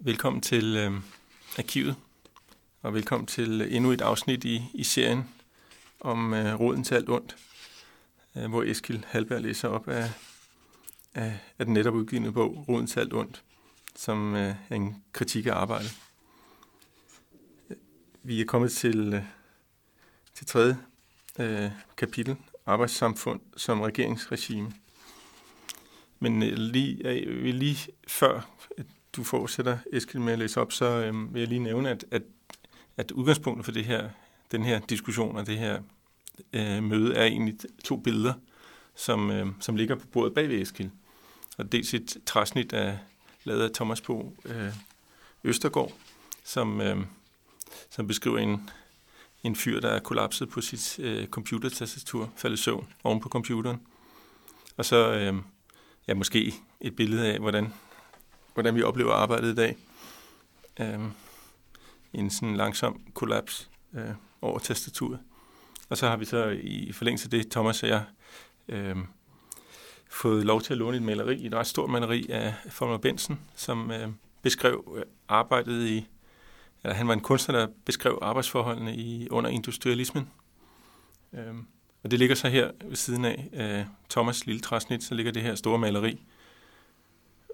Velkommen til øh, arkivet, og velkommen til endnu et afsnit i, i serien om øh, roden til alt ondt, øh, hvor Eskil Halberg læser op af, af, af den netop udgivende bog Roden til alt ondt, som øh, er en kritik af arbejdet. Vi er kommet til, øh, til tredje øh, kapitel, Arbejdssamfund som regeringsregime. Men øh, lige, øh, lige før du fortsætter, Eskild, med at læse op, så øh, vil jeg lige nævne, at, at, at udgangspunktet for det her, den her diskussion og det her øh, møde er egentlig to billeder, som, øh, som ligger på bordet bag ved Eskild. Og dels et træsnit af, lavet af Thomas på øh, Østergaard, som, øh, som beskriver en, en fyr, der er kollapset på sit øh, computertastatur, faldet søvn oven på computeren. Og så øh, ja, måske et billede af, hvordan hvordan vi oplever arbejdet i dag. Øh, en sådan langsom kollaps øh, over tastaturet. Og så har vi så i forlængelse af det, Thomas og jeg, øh, fået lov til at låne et maleri, et ret stort maleri af Folmer Benson, som øh, beskrev øh, arbejdet i, eller han var en kunstner, der beskrev arbejdsforholdene i, under industrialismen. Øh, og det ligger så her ved siden af øh, Thomas' lille træsnit, så ligger det her store maleri,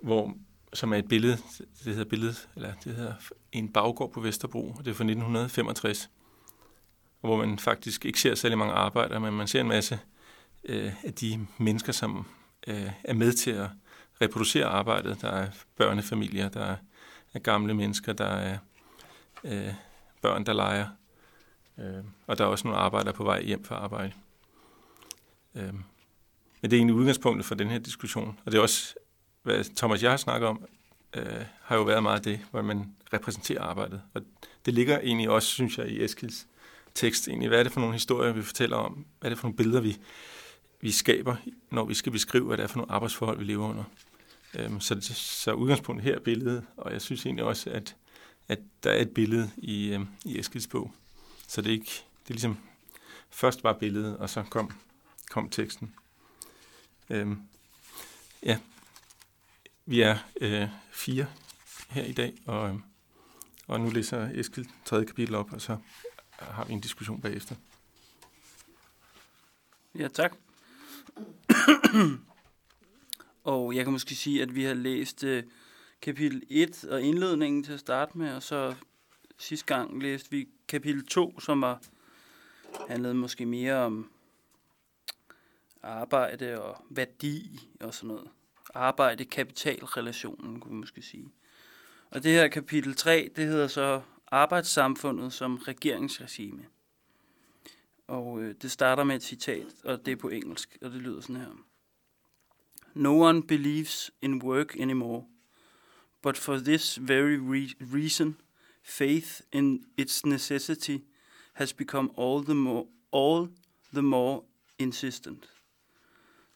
hvor som er et billede, det hedder billede, eller det hedder en baggård på Vesterbro, og det er fra 1965, hvor man faktisk ikke ser særlig mange arbejdere, men man ser en masse øh, af de mennesker, som øh, er med til at reproducere arbejdet. Der er børnefamilier, der er, er gamle mennesker, der er øh, børn, der leger, øh, og der er også nogle arbejdere på vej hjem fra arbejde. Øh, men det er egentlig udgangspunktet for den her diskussion, og det er også hvad Thomas jeg har snakket om, øh, har jo været meget det, hvor man repræsenterer arbejdet. Og det ligger egentlig også, synes jeg, i Eskils tekst. Egentlig, hvad er det for nogle historier, vi fortæller om? Hvad er det for nogle billeder, vi, vi skaber, når vi skal beskrive, hvad det er for nogle arbejdsforhold, vi lever under? Øhm, så, så udgangspunktet her er billedet, og jeg synes egentlig også, at, at der er et billede i, øhm, i Eskils bog. Så det er ikke, det er ligesom, først var billedet, og så kom, kom teksten. Øhm, ja, vi er øh, fire her i dag, og, øh, og nu læser Eskild tredje kapitel op, og så har vi en diskussion bagefter. Ja, tak. og jeg kan måske sige, at vi har læst øh, kapitel 1 og indledningen til at starte med, og så sidste gang læste vi kapitel 2, som var handlede måske mere om arbejde og værdi og sådan noget arbejde-kapital-relationen, kunne vi måske sige. Og det her kapitel 3, det hedder så Arbejdssamfundet som regeringsregime. Og øh, det starter med et citat, og det er på engelsk, og det lyder sådan her. No one believes in work anymore, but for this very re- reason, faith in its necessity has become all the more, all the more insistent.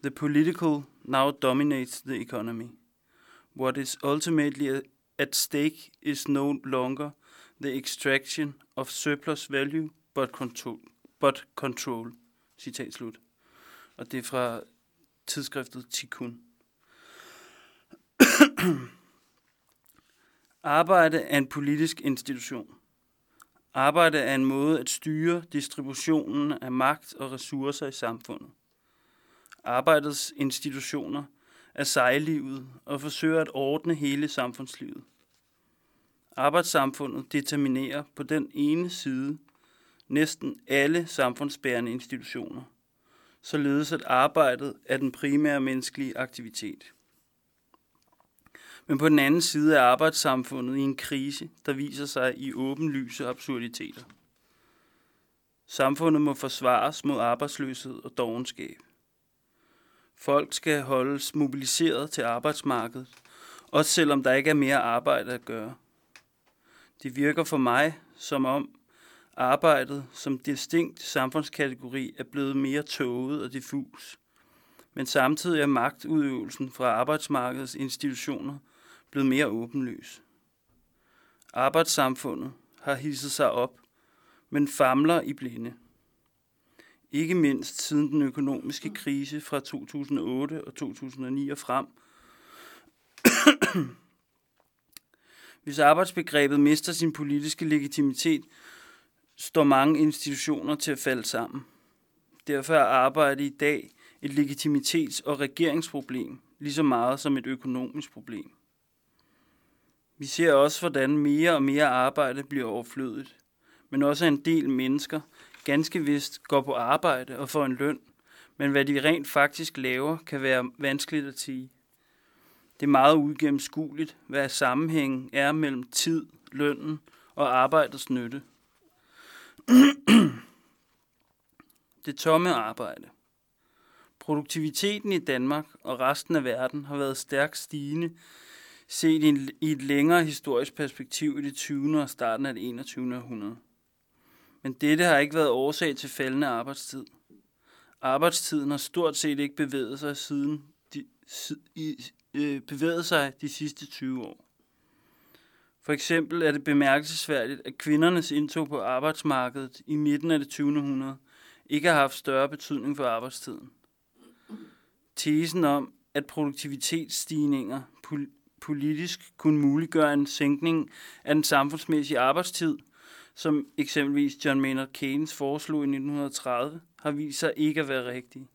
The political now dominates the economy. What is ultimately at stake is no longer the extraction of surplus value, but control. But control. Citat slut. Og det er fra tidsskriftet Tikkun. Arbejde er en politisk institution. Arbejde er en måde at styre distributionen af magt og ressourcer i samfundet arbejdets institutioner af sejlivet og forsøger at ordne hele samfundslivet. Arbejdssamfundet determinerer på den ene side næsten alle samfundsbærende institutioner, således at arbejdet er den primære menneskelige aktivitet. Men på den anden side er arbejdssamfundet i en krise, der viser sig i åbenlyse absurditeter. Samfundet må forsvares mod arbejdsløshed og dogenskab. Folk skal holdes mobiliseret til arbejdsmarkedet, også selvom der ikke er mere arbejde at gøre. Det virker for mig som om arbejdet som distinkt samfundskategori er blevet mere tåget og diffus. Men samtidig er magtudøvelsen fra arbejdsmarkedets institutioner blevet mere åbenløs. Arbejdssamfundet har hisset sig op, men famler i blinde ikke mindst siden den økonomiske krise fra 2008 og 2009 og frem. Hvis arbejdsbegrebet mister sin politiske legitimitet, står mange institutioner til at falde sammen. Derfor er arbejde i dag et legitimitets- og regeringsproblem, lige så meget som et økonomisk problem. Vi ser også, hvordan mere og mere arbejde bliver overflødigt, men også en del mennesker ganske vist går på arbejde og får en løn, men hvad de rent faktisk laver, kan være vanskeligt at sige. Det er meget uigennemskueligt, hvad sammenhængen er mellem tid, lønnen og arbejdets nytte. det tomme arbejde. Produktiviteten i Danmark og resten af verden har været stærkt stigende set i, i et længere historisk perspektiv i det 20. og starten af det 21. århundrede. Men dette har ikke været årsag til faldende arbejdstid. Arbejdstiden har stort set ikke bevæget sig siden de, i, øh, bevæget sig de sidste 20 år. For eksempel er det bemærkelsesværdigt, at kvindernes indtog på arbejdsmarkedet i midten af det 20. århundrede ikke har haft større betydning for arbejdstiden. Tesen om, at produktivitetsstigninger politisk kunne muliggøre en sænkning af den samfundsmæssige arbejdstid, som eksempelvis John Maynard Keynes foreslog i 1930, har vist sig ikke at være rigtige.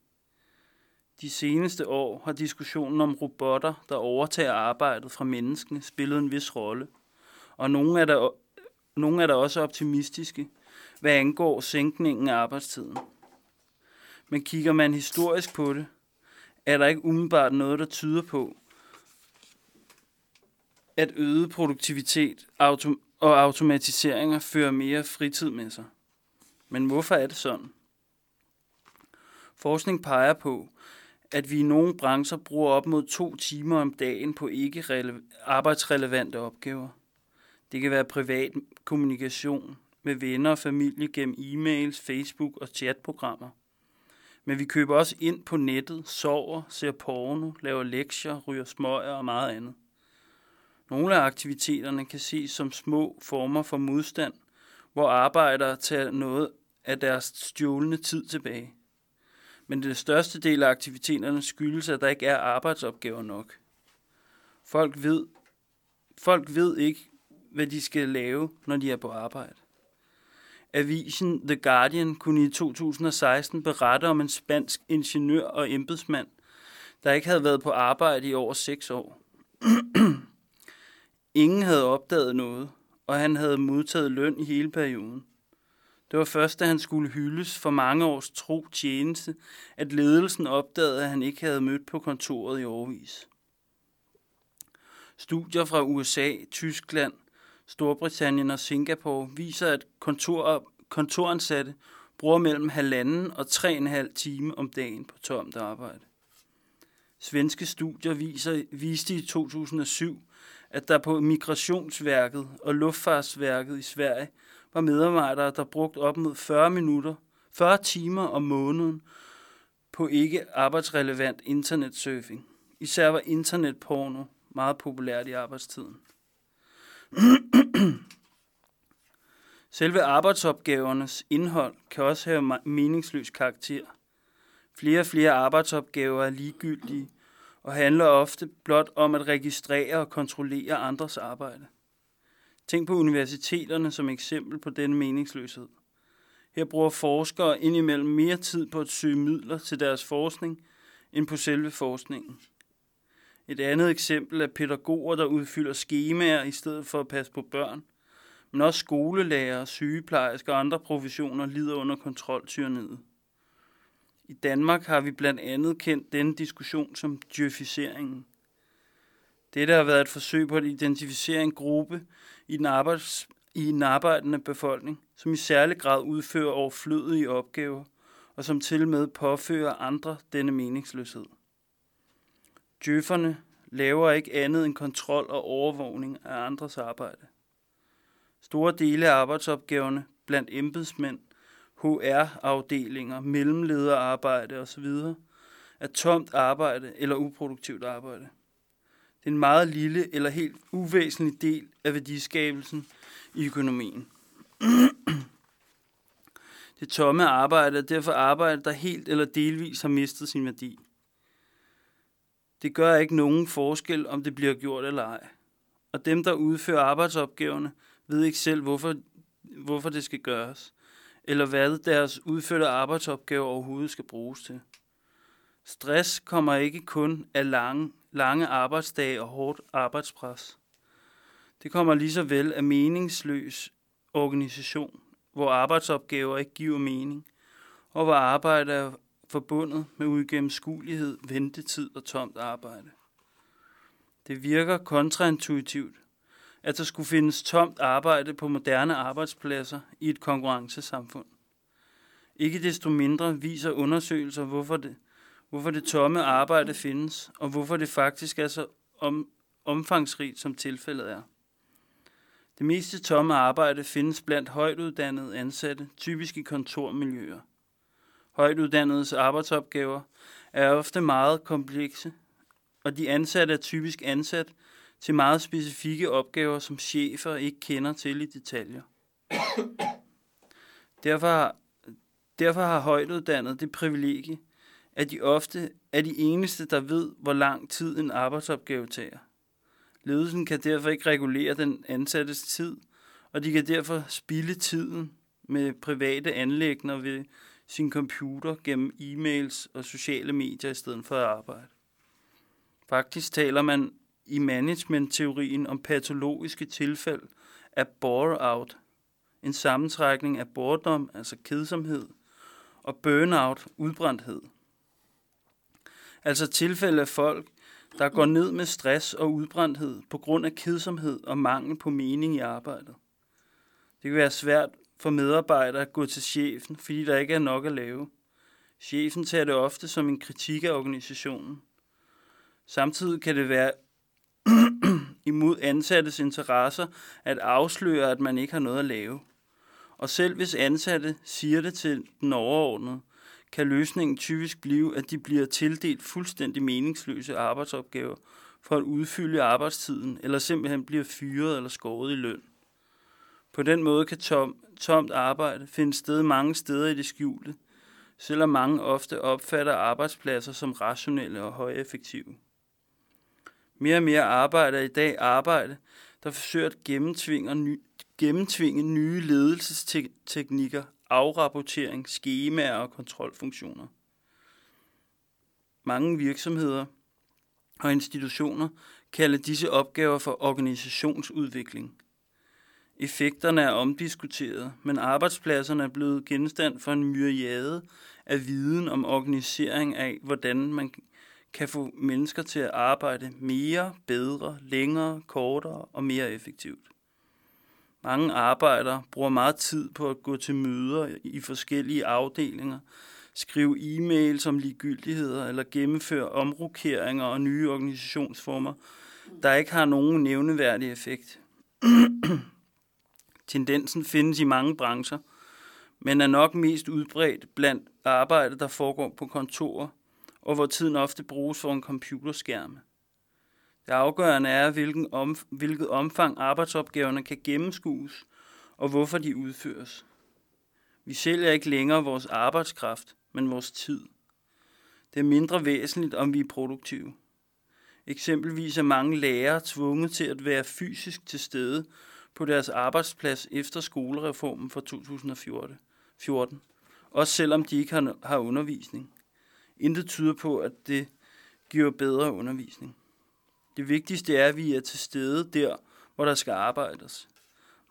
De seneste år har diskussionen om robotter, der overtager arbejdet fra menneskene, spillet en vis rolle. Og nogle er der, nogle er der også optimistiske, hvad angår sænkningen af arbejdstiden. Men kigger man historisk på det, er der ikke umiddelbart noget, der tyder på, at øget produktivitet autom- og automatiseringer fører mere fritid med sig. Men hvorfor er det sådan? Forskning peger på, at vi i nogle brancher bruger op mod to timer om dagen på ikke arbejdsrelevante opgaver. Det kan være privat kommunikation med venner og familie gennem e-mails, Facebook og chatprogrammer. Men vi køber også ind på nettet, sover, ser porno, laver lektier, ryger smøger og meget andet. Nogle af aktiviteterne kan ses som små former for modstand, hvor arbejdere tager noget af deres stjålne tid tilbage. Men det største del af aktiviteterne skyldes, at der ikke er arbejdsopgaver nok. Folk ved, folk ved ikke, hvad de skal lave, når de er på arbejde. Avisen The Guardian kunne i 2016 berette om en spansk ingeniør og embedsmand, der ikke havde været på arbejde i over seks år. Ingen havde opdaget noget, og han havde modtaget løn i hele perioden. Det var først, da han skulle hyldes for mange års tro tjeneste, at ledelsen opdagede, at han ikke havde mødt på kontoret i årvis. Studier fra USA, Tyskland, Storbritannien og Singapore viser, at kontor, kontoransatte bruger mellem halvanden og tre en halv time om dagen på tomt arbejde. Svenske studier viser, viste i 2007, at der på Migrationsværket og Luftfartsværket i Sverige var medarbejdere, der brugte op mod 40 minutter, 40 timer om måneden på ikke arbejdsrelevant internetsurfing. Især var internetporno meget populært i arbejdstiden. Selve arbejdsopgavernes indhold kan også have meningsløs karakter. Flere og flere arbejdsopgaver er ligegyldige og handler ofte blot om at registrere og kontrollere andres arbejde. Tænk på universiteterne som eksempel på denne meningsløshed. Her bruger forskere indimellem mere tid på at søge midler til deres forskning, end på selve forskningen. Et andet eksempel er pædagoger, der udfylder skemaer i stedet for at passe på børn. Men også skolelærer, sygeplejersker og andre professioner lider under kontroltyranniet. I Danmark har vi blandt andet kendt denne diskussion som djøfiseringen. Dette har været et forsøg på at identificere en gruppe i den, arbejds, i den arbejdende befolkning, som i særlig grad udfører overflødige opgaver, og som til med påfører andre denne meningsløshed. Djøfferne laver ikke andet end kontrol og overvågning af andres arbejde. Store dele af arbejdsopgaverne blandt embedsmænd HR-afdelinger, mellemlederarbejde osv. er tomt arbejde eller uproduktivt arbejde. Det er en meget lille eller helt uvæsentlig del af værdiskabelsen i økonomien. Det tomme arbejde er derfor arbejde, der helt eller delvis har mistet sin værdi. Det gør ikke nogen forskel, om det bliver gjort eller ej. og dem, der udfører arbejdsopgaverne, ved ikke selv, hvorfor, hvorfor det skal gøres, eller hvad deres udførte arbejdsopgaver overhovedet skal bruges til. Stress kommer ikke kun af lange, lange arbejdsdage og hårdt arbejdspres. Det kommer lige så vel af meningsløs organisation, hvor arbejdsopgaver ikke giver mening, og hvor arbejde er forbundet med uigennemskuelighed, ventetid og tomt arbejde. Det virker kontraintuitivt, at der skulle findes tomt arbejde på moderne arbejdspladser i et konkurrencesamfund. Ikke desto mindre viser undersøgelser, hvorfor det, hvorfor det tomme arbejde findes, og hvorfor det faktisk er så om, omfangsrigt, som tilfældet er. Det meste tomme arbejde findes blandt højtuddannede ansatte, typisk i kontormiljøer. Højtuddannedes arbejdsopgaver er ofte meget komplekse, og de ansatte er typisk ansat til meget specifikke opgaver, som chefer ikke kender til i detaljer. Derfor har, derfor har højtuddannede det privilegie, at de ofte er de eneste, der ved, hvor lang tid en arbejdsopgave tager. Ledelsen kan derfor ikke regulere den ansattes tid, og de kan derfor spille tiden med private anlægner ved sin computer gennem e-mails og sociale medier i stedet for at arbejde. Faktisk taler man i managementteorien om patologiske tilfælde af bore-out, en sammentrækning af boredom, altså kedsomhed, og burnout, udbrændthed. Altså tilfælde af folk, der går ned med stress og udbrændthed på grund af kedsomhed og mangel på mening i arbejdet. Det kan være svært for medarbejdere at gå til chefen, fordi der ikke er nok at lave. Chefen tager det ofte som en kritik af organisationen. Samtidig kan det være imod ansattes interesser at afsløre, at man ikke har noget at lave. Og selv hvis ansatte siger det til den overordnede, kan løsningen typisk blive, at de bliver tildelt fuldstændig meningsløse arbejdsopgaver for at udfylde arbejdstiden, eller simpelthen bliver fyret eller skåret i løn. På den måde kan tom, tomt arbejde finde sted mange steder i det skjulte, selvom mange ofte opfatter arbejdspladser som rationelle og højeffektive. Mere og mere arbejder i dag arbejde, der forsøger at gennemtvinge, ny, gennemtvinge nye ledelsesteknikker, afrapportering, skemaer og kontrolfunktioner. Mange virksomheder og institutioner kalder disse opgaver for organisationsudvikling. Effekterne er omdiskuteret, men arbejdspladserne er blevet genstand for en myriade af viden om organisering af, hvordan man kan få mennesker til at arbejde mere, bedre, længere, kortere og mere effektivt. Mange arbejdere bruger meget tid på at gå til møder i forskellige afdelinger, skrive e-mails om ligegyldigheder eller gennemføre omrokeringer og nye organisationsformer, der ikke har nogen nævneværdig effekt. Tendensen findes i mange brancher, men er nok mest udbredt blandt arbejde, der foregår på kontorer, og hvor tiden ofte bruges for en computerskærm. Det afgørende er, hvilken om, hvilket omfang arbejdsopgaverne kan gennemskues, og hvorfor de udføres. Vi sælger ikke længere vores arbejdskraft, men vores tid. Det er mindre væsentligt, om vi er produktive. Eksempelvis er mange lærere tvunget til at være fysisk til stede på deres arbejdsplads efter skolereformen fra 2014, også selvom de ikke har, har undervisning. Intet tyder på, at det giver bedre undervisning. Det vigtigste er, at vi er til stede der, hvor der skal arbejdes.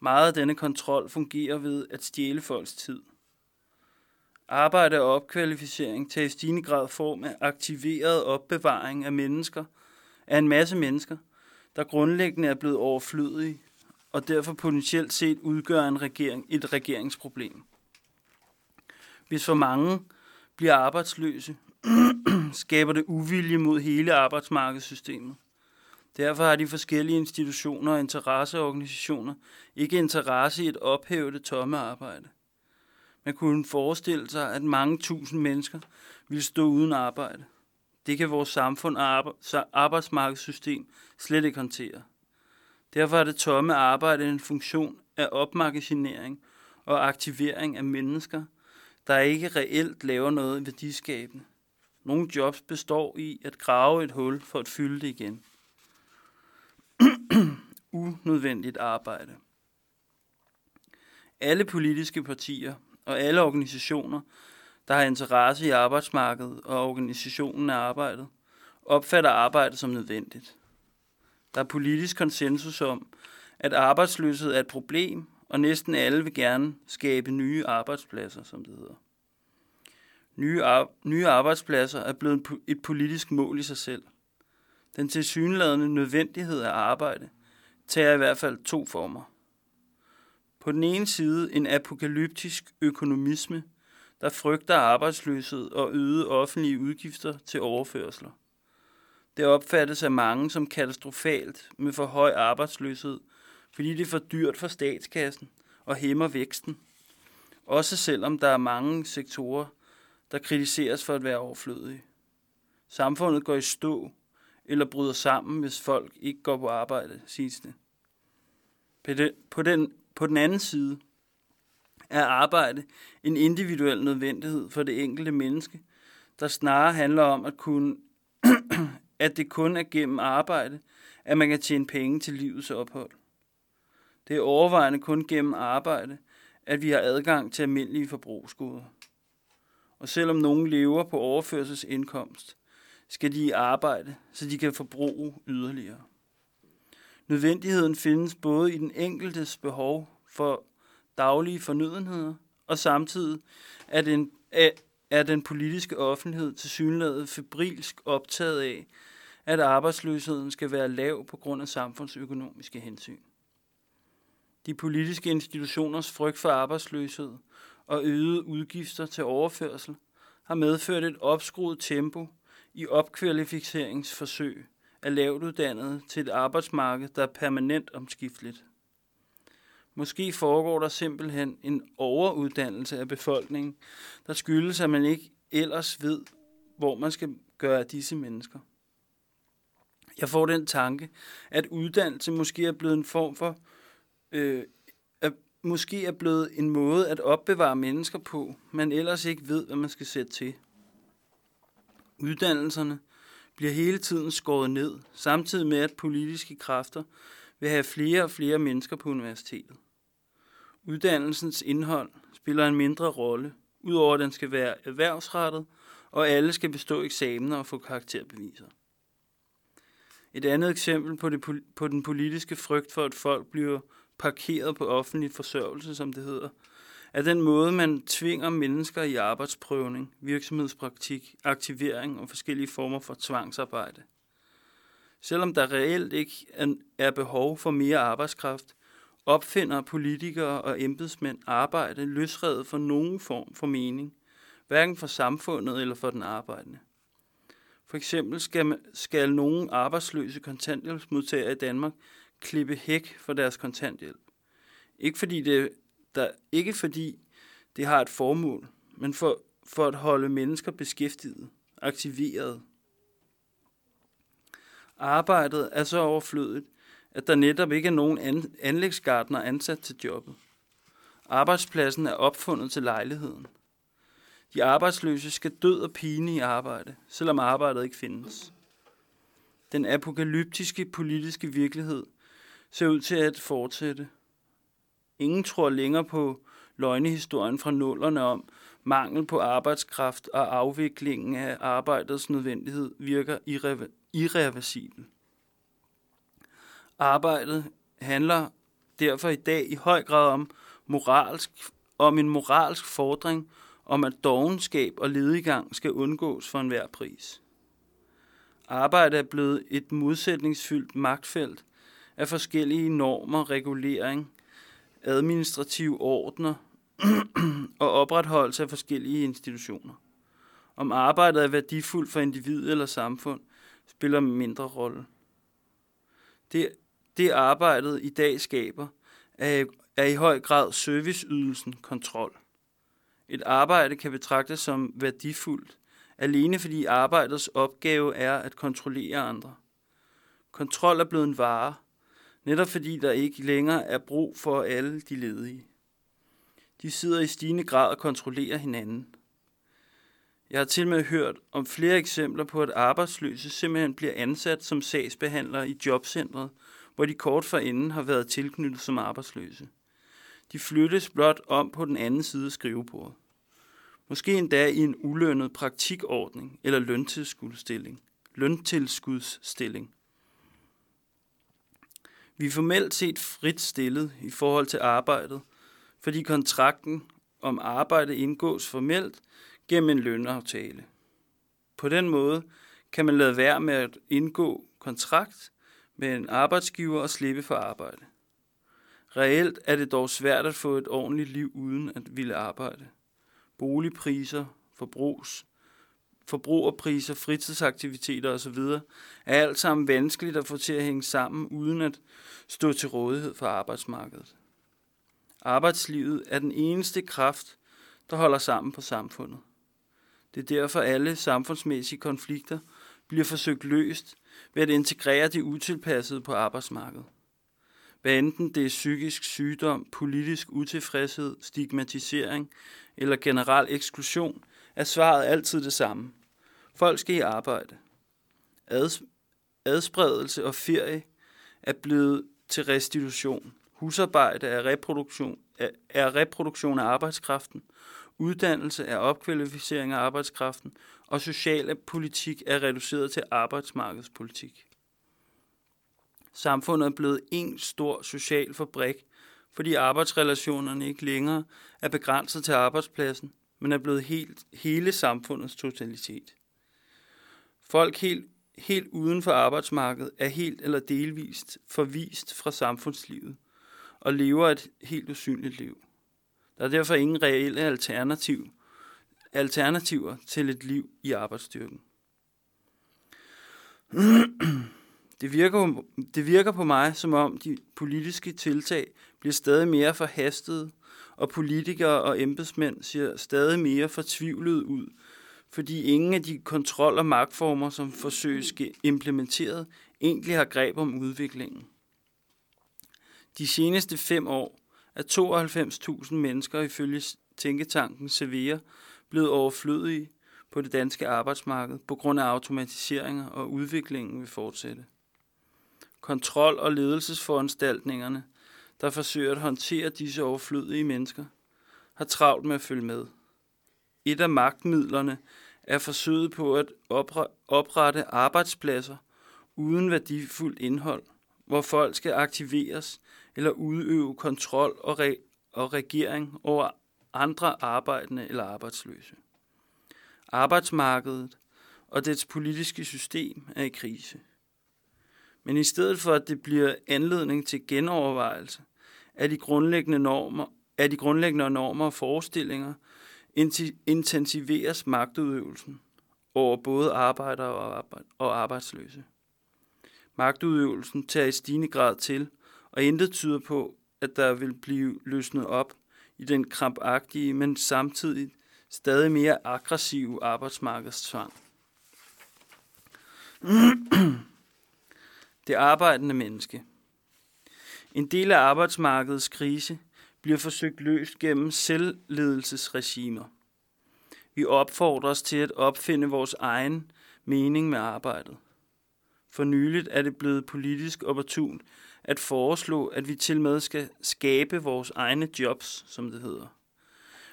Meget af denne kontrol fungerer ved at stjæle folks tid. Arbejde og opkvalificering tager i stigende grad form af aktiveret opbevaring af mennesker, af en masse mennesker, der grundlæggende er blevet overflødige og derfor potentielt set udgør en regering, et regeringsproblem. Hvis for mange bliver arbejdsløse, skaber det uvilje mod hele arbejdsmarkedssystemet. Derfor har de forskellige institutioner og interesseorganisationer ikke interesse i at ophæve det tomme arbejde. Man kunne forestille sig, at mange tusind mennesker ville stå uden arbejde. Det kan vores samfund og arbejdsmarkedssystem slet ikke håndtere. Derfor er det tomme arbejde en funktion af opmagasinering og aktivering af mennesker, der ikke reelt laver noget værdiskabende. Nogle jobs består i at grave et hul for at fylde det igen. Unødvendigt arbejde. Alle politiske partier og alle organisationer, der har interesse i arbejdsmarkedet og organisationen af arbejdet, opfatter arbejdet som nødvendigt. Der er politisk konsensus om, at arbejdsløshed er et problem, og næsten alle vil gerne skabe nye arbejdspladser, som det hedder. Nye, ar- nye arbejdspladser er blevet et politisk mål i sig selv. Den tilsyneladende nødvendighed af arbejde tager i hvert fald to former. På den ene side en apokalyptisk økonomisme, der frygter arbejdsløshed og øgede offentlige udgifter til overførsler. Det opfattes af mange som katastrofalt med for høj arbejdsløshed, fordi det er for dyrt for statskassen og hæmmer væksten. Også selvom der er mange sektorer, der kritiseres for at være overflødige. Samfundet går i stå eller bryder sammen, hvis folk ikke går på arbejde, siges det. På den, på den anden side er arbejde en individuel nødvendighed for det enkelte menneske, der snarere handler om at kunne at det kun er gennem arbejde, at man kan tjene penge til livets ophold. Det er overvejende kun gennem arbejde, at vi har adgang til almindelige forbrugsgoder. Og selvom nogen lever på overførselsindkomst, skal de i arbejde, så de kan forbruge yderligere. Nødvendigheden findes både i den enkeltes behov for daglige fornødenheder, og samtidig er den, er den politiske offentlighed til febrilsk optaget af, at arbejdsløsheden skal være lav på grund af samfundsøkonomiske hensyn. De politiske institutioners frygt for arbejdsløshed og øgede udgifter til overførsel har medført et opskruet tempo i opkvalificeringsforsøg af lavt uddannede til et arbejdsmarked, der er permanent omskifteligt. Måske foregår der simpelthen en overuddannelse af befolkningen, der skyldes, at man ikke ellers ved, hvor man skal gøre disse mennesker. Jeg får den tanke, at uddannelse måske er blevet en form for, øh, måske er blevet en måde at opbevare mennesker på, man ellers ikke ved, hvad man skal sætte til. Uddannelserne bliver hele tiden skåret ned, samtidig med at politiske kræfter vil have flere og flere mennesker på universitetet. Uddannelsens indhold spiller en mindre rolle, udover at den skal være erhvervsrettet, og alle skal bestå eksamener og få karakterbeviser. Et andet eksempel på, det, på den politiske frygt for, at folk bliver parkeret på offentlig forsørgelse, som det hedder, er den måde, man tvinger mennesker i arbejdsprøvning, virksomhedspraktik, aktivering og forskellige former for tvangsarbejde. Selvom der reelt ikke er behov for mere arbejdskraft, opfinder politikere og embedsmænd arbejde løsredet for nogen form for mening, hverken for samfundet eller for den arbejdende. For eksempel skal, skal nogle arbejdsløse kontanthjælpsmodtagere i Danmark klippe hæk for deres kontanthjælp. Ikke fordi det, der, ikke fordi det har et formål, men for, for at holde mennesker beskæftiget, aktiveret. Arbejdet er så overflødigt, at der netop ikke er nogen an, anlægsgardner ansat til jobbet. Arbejdspladsen er opfundet til lejligheden. De arbejdsløse skal død og pine i arbejde, selvom arbejdet ikke findes. Den apokalyptiske politiske virkelighed ser ud til at fortsætte. Ingen tror længere på løgnehistorien fra nullerne om mangel på arbejdskraft og afviklingen af arbejdets nødvendighed virker irreversibel. Arbejdet handler derfor i dag i høj grad om, moralsk, om en moralsk fordring om, at dogenskab og ledigang skal undgås for enhver pris. Arbejde er blevet et modsætningsfyldt magtfelt af forskellige normer, regulering, administrative ordner og opretholdelse af forskellige institutioner. Om arbejdet er værdifuldt for individ eller samfund, spiller mindre rolle. Det, det arbejdet i dag skaber, er, er i høj grad serviceydelsen kontrol. Et arbejde kan betragtes som værdifuldt, alene fordi arbejdets opgave er at kontrollere andre. Kontrol er blevet en vare, netop fordi der ikke længere er brug for alle de ledige. De sidder i stigende grad og kontrollerer hinanden. Jeg har til med hørt om flere eksempler på, at arbejdsløse simpelthen bliver ansat som sagsbehandlere i jobcentret, hvor de kort forinden har været tilknyttet som arbejdsløse. De flyttes blot om på den anden side af skrivebordet. Måske endda i en ulønnet praktikordning eller løntilskudsstilling. løntilskudsstilling. Vi er formelt set frit stillet i forhold til arbejdet, fordi kontrakten om arbejde indgås formelt gennem en lønaftale. På den måde kan man lade være med at indgå kontrakt med en arbejdsgiver og slippe for arbejde. Reelt er det dog svært at få et ordentligt liv uden at ville arbejde. Boligpriser, forbrugs, forbrugerpriser, fritidsaktiviteter osv. er alt sammen vanskeligt at få til at hænge sammen uden at stå til rådighed for arbejdsmarkedet. Arbejdslivet er den eneste kraft, der holder sammen på samfundet. Det er derfor alle samfundsmæssige konflikter bliver forsøgt løst ved at integrere det utilpassede på arbejdsmarkedet. Hvad enten det er psykisk sygdom, politisk utilfredshed, stigmatisering eller generel eksklusion, er svaret altid det samme. Folk skal i arbejde. Ads, adspredelse og ferie er blevet til restitution. Husarbejde er reproduktion, er, er reproduktion af arbejdskraften. Uddannelse er opkvalificering af arbejdskraften. Og social politik er reduceret til arbejdsmarkedspolitik. Samfundet er blevet en stor social fabrik, fordi arbejdsrelationerne ikke længere er begrænset til arbejdspladsen, men er blevet helt, hele samfundets totalitet. Folk helt, helt uden for arbejdsmarkedet er helt eller delvist forvist fra samfundslivet og lever et helt usynligt liv. Der er derfor ingen reelle alternativ, alternativer til et liv i arbejdsstyrken. Det virker, det virker på mig, som om de politiske tiltag bliver stadig mere forhastede, og politikere og embedsmænd ser stadig mere fortvivlet ud, fordi ingen af de kontrol- og magtformer, som forsøges implementeret, egentlig har greb om udviklingen. De seneste fem år er 92.000 mennesker ifølge tænketanken Severe blevet overflødige på det danske arbejdsmarked på grund af automatiseringer og udviklingen vil fortsætte. Kontrol- og ledelsesforanstaltningerne, der forsøger at håndtere disse overflødige mennesker, har travlt med at følge med. Et af magtmidlerne er forsøget på at oprette arbejdspladser uden værdifuldt indhold, hvor folk skal aktiveres eller udøve kontrol og, re- og regering over andre arbejdende eller arbejdsløse. Arbejdsmarkedet og dets politiske system er i krise. Men i stedet for at det bliver anledning til genovervejelse af de grundlæggende normer, af de grundlæggende normer og forestillinger, intensiveres magtudøvelsen over både arbejdere og arbejdsløse. Magtudøvelsen tager i stigende grad til, og intet tyder på, at der vil blive løsnet op i den krampagtige, men samtidig stadig mere aggressive arbejdsmarkedstvang. Det arbejdende menneske. En del af arbejdsmarkedets krise bliver forsøgt løst gennem selvledelsesregimer. Vi opfordres til at opfinde vores egen mening med arbejdet. For nyligt er det blevet politisk opportunt at foreslå, at vi til med skal skabe vores egne jobs, som det hedder.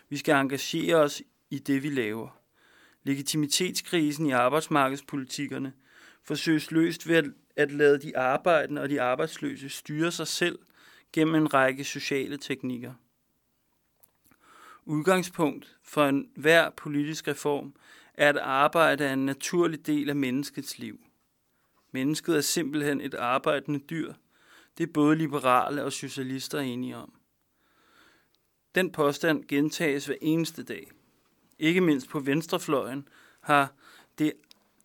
Vi skal engagere os i det, vi laver. Legitimitetskrisen i arbejdsmarkedspolitikkerne forsøges løst ved at, at lade de arbejdende og de arbejdsløse styre sig selv gennem en række sociale teknikker. Udgangspunkt for en hver politisk reform er, at arbejde er en naturlig del af menneskets liv. Mennesket er simpelthen et arbejdende dyr. Det er både liberale og socialister enige om. Den påstand gentages hver eneste dag. Ikke mindst på venstrefløjen har det,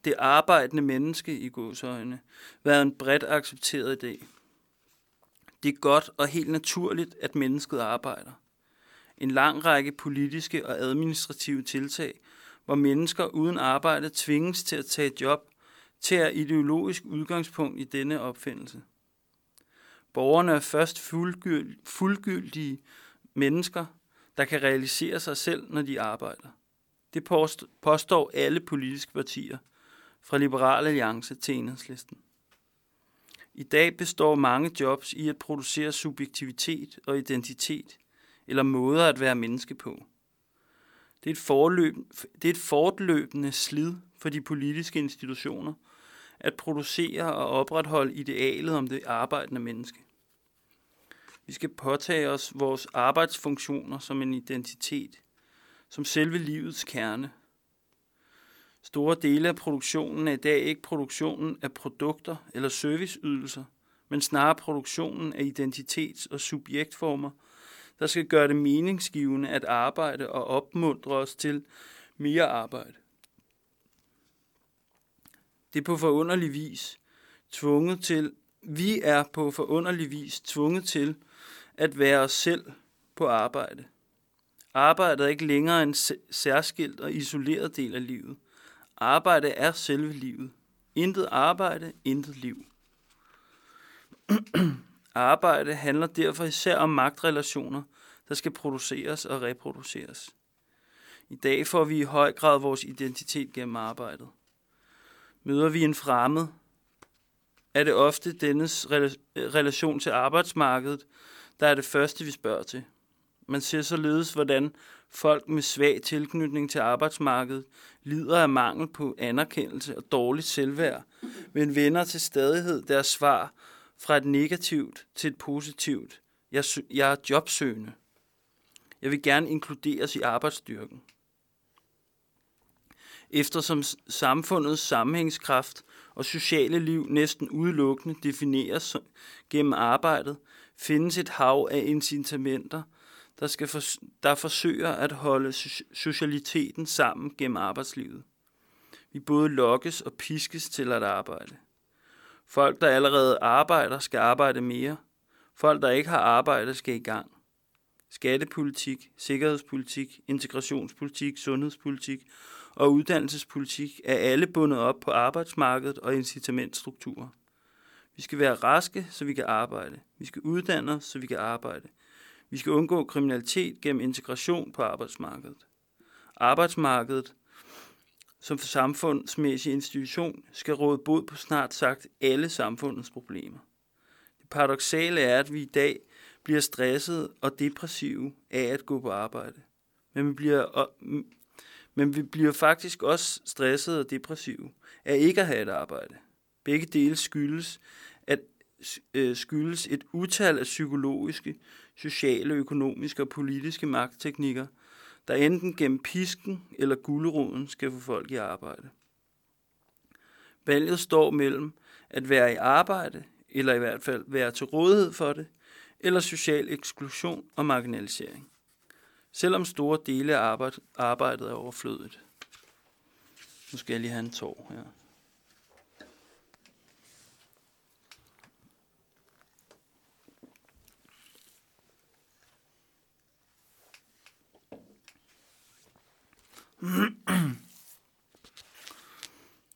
det arbejdende menneske i godsøjne været en bredt accepteret idé. Det er godt og helt naturligt, at mennesket arbejder. En lang række politiske og administrative tiltag, hvor mennesker uden arbejde tvinges til at tage et job, tager ideologisk udgangspunkt i denne opfindelse. Borgerne er først fuldgyldige mennesker, der kan realisere sig selv, når de arbejder. Det påstår alle politiske partier, fra Liberale Alliance til Enhedslisten. I dag består mange jobs i at producere subjektivitet og identitet, eller måder at være menneske på. Det er et, forløb, det er et fortløbende slid for de politiske institutioner at producere og opretholde idealet om det arbejdende menneske. Vi skal påtage os vores arbejdsfunktioner som en identitet, som selve livets kerne. Store dele af produktionen er i dag ikke produktionen af produkter eller serviceydelser, men snarere produktionen af identitets- og subjektformer, der skal gøre det meningsgivende at arbejde og opmuntre os til mere arbejde. Det er på forunderlig vis tvunget til, vi er på forunderlig vis tvunget til at være os selv på arbejde. Arbejdet er ikke længere en særskilt og isoleret del af livet. Arbejde er selve livet. Intet arbejde, intet liv. arbejde handler derfor især om magtrelationer, der skal produceres og reproduceres. I dag får vi i høj grad vores identitet gennem arbejdet. Møder vi en fremmed, er det ofte dennes relation til arbejdsmarkedet, der er det første, vi spørger til. Man ser således, hvordan folk med svag tilknytning til arbejdsmarkedet lider af mangel på anerkendelse og dårligt selvværd, men vender til stadighed deres svar fra et negativt til et positivt. Jeg, jeg er jobsøgende. Jeg vil gerne inkluderes i arbejdsstyrken. Eftersom samfundets sammenhængskraft og sociale liv næsten udelukkende defineres gennem arbejdet, findes et hav af incitamenter, der, skal for, der forsøger at holde socialiteten sammen gennem arbejdslivet. Vi både lokkes og piskes til at arbejde. Folk, der allerede arbejder, skal arbejde mere. Folk, der ikke har arbejde, skal i gang. Skattepolitik, sikkerhedspolitik, integrationspolitik, sundhedspolitik og uddannelsespolitik er alle bundet op på arbejdsmarkedet og incitamentstrukturer. Vi skal være raske, så vi kan arbejde. Vi skal uddanne os, så vi kan arbejde. Vi skal undgå kriminalitet gennem integration på arbejdsmarkedet. Arbejdsmarkedet som for samfundsmæssig institution skal råde bod på snart sagt alle samfundets problemer. Det paradoxale er, at vi i dag bliver stresset og depressive af at gå på arbejde. Men vi bliver, men vi bliver faktisk også stresset og depressive af ikke at have et arbejde. Begge dele skyldes, at øh, skyldes et utal af psykologiske, sociale, økonomiske og politiske magtteknikker, der enten gennem pisken eller guleroden skal få folk i arbejde. Valget står mellem at være i arbejde, eller i hvert fald være til rådighed for det, eller social eksklusion og marginalisering. Selvom store dele af arbejdet er overflødet. Nu skal jeg lige have en tår her.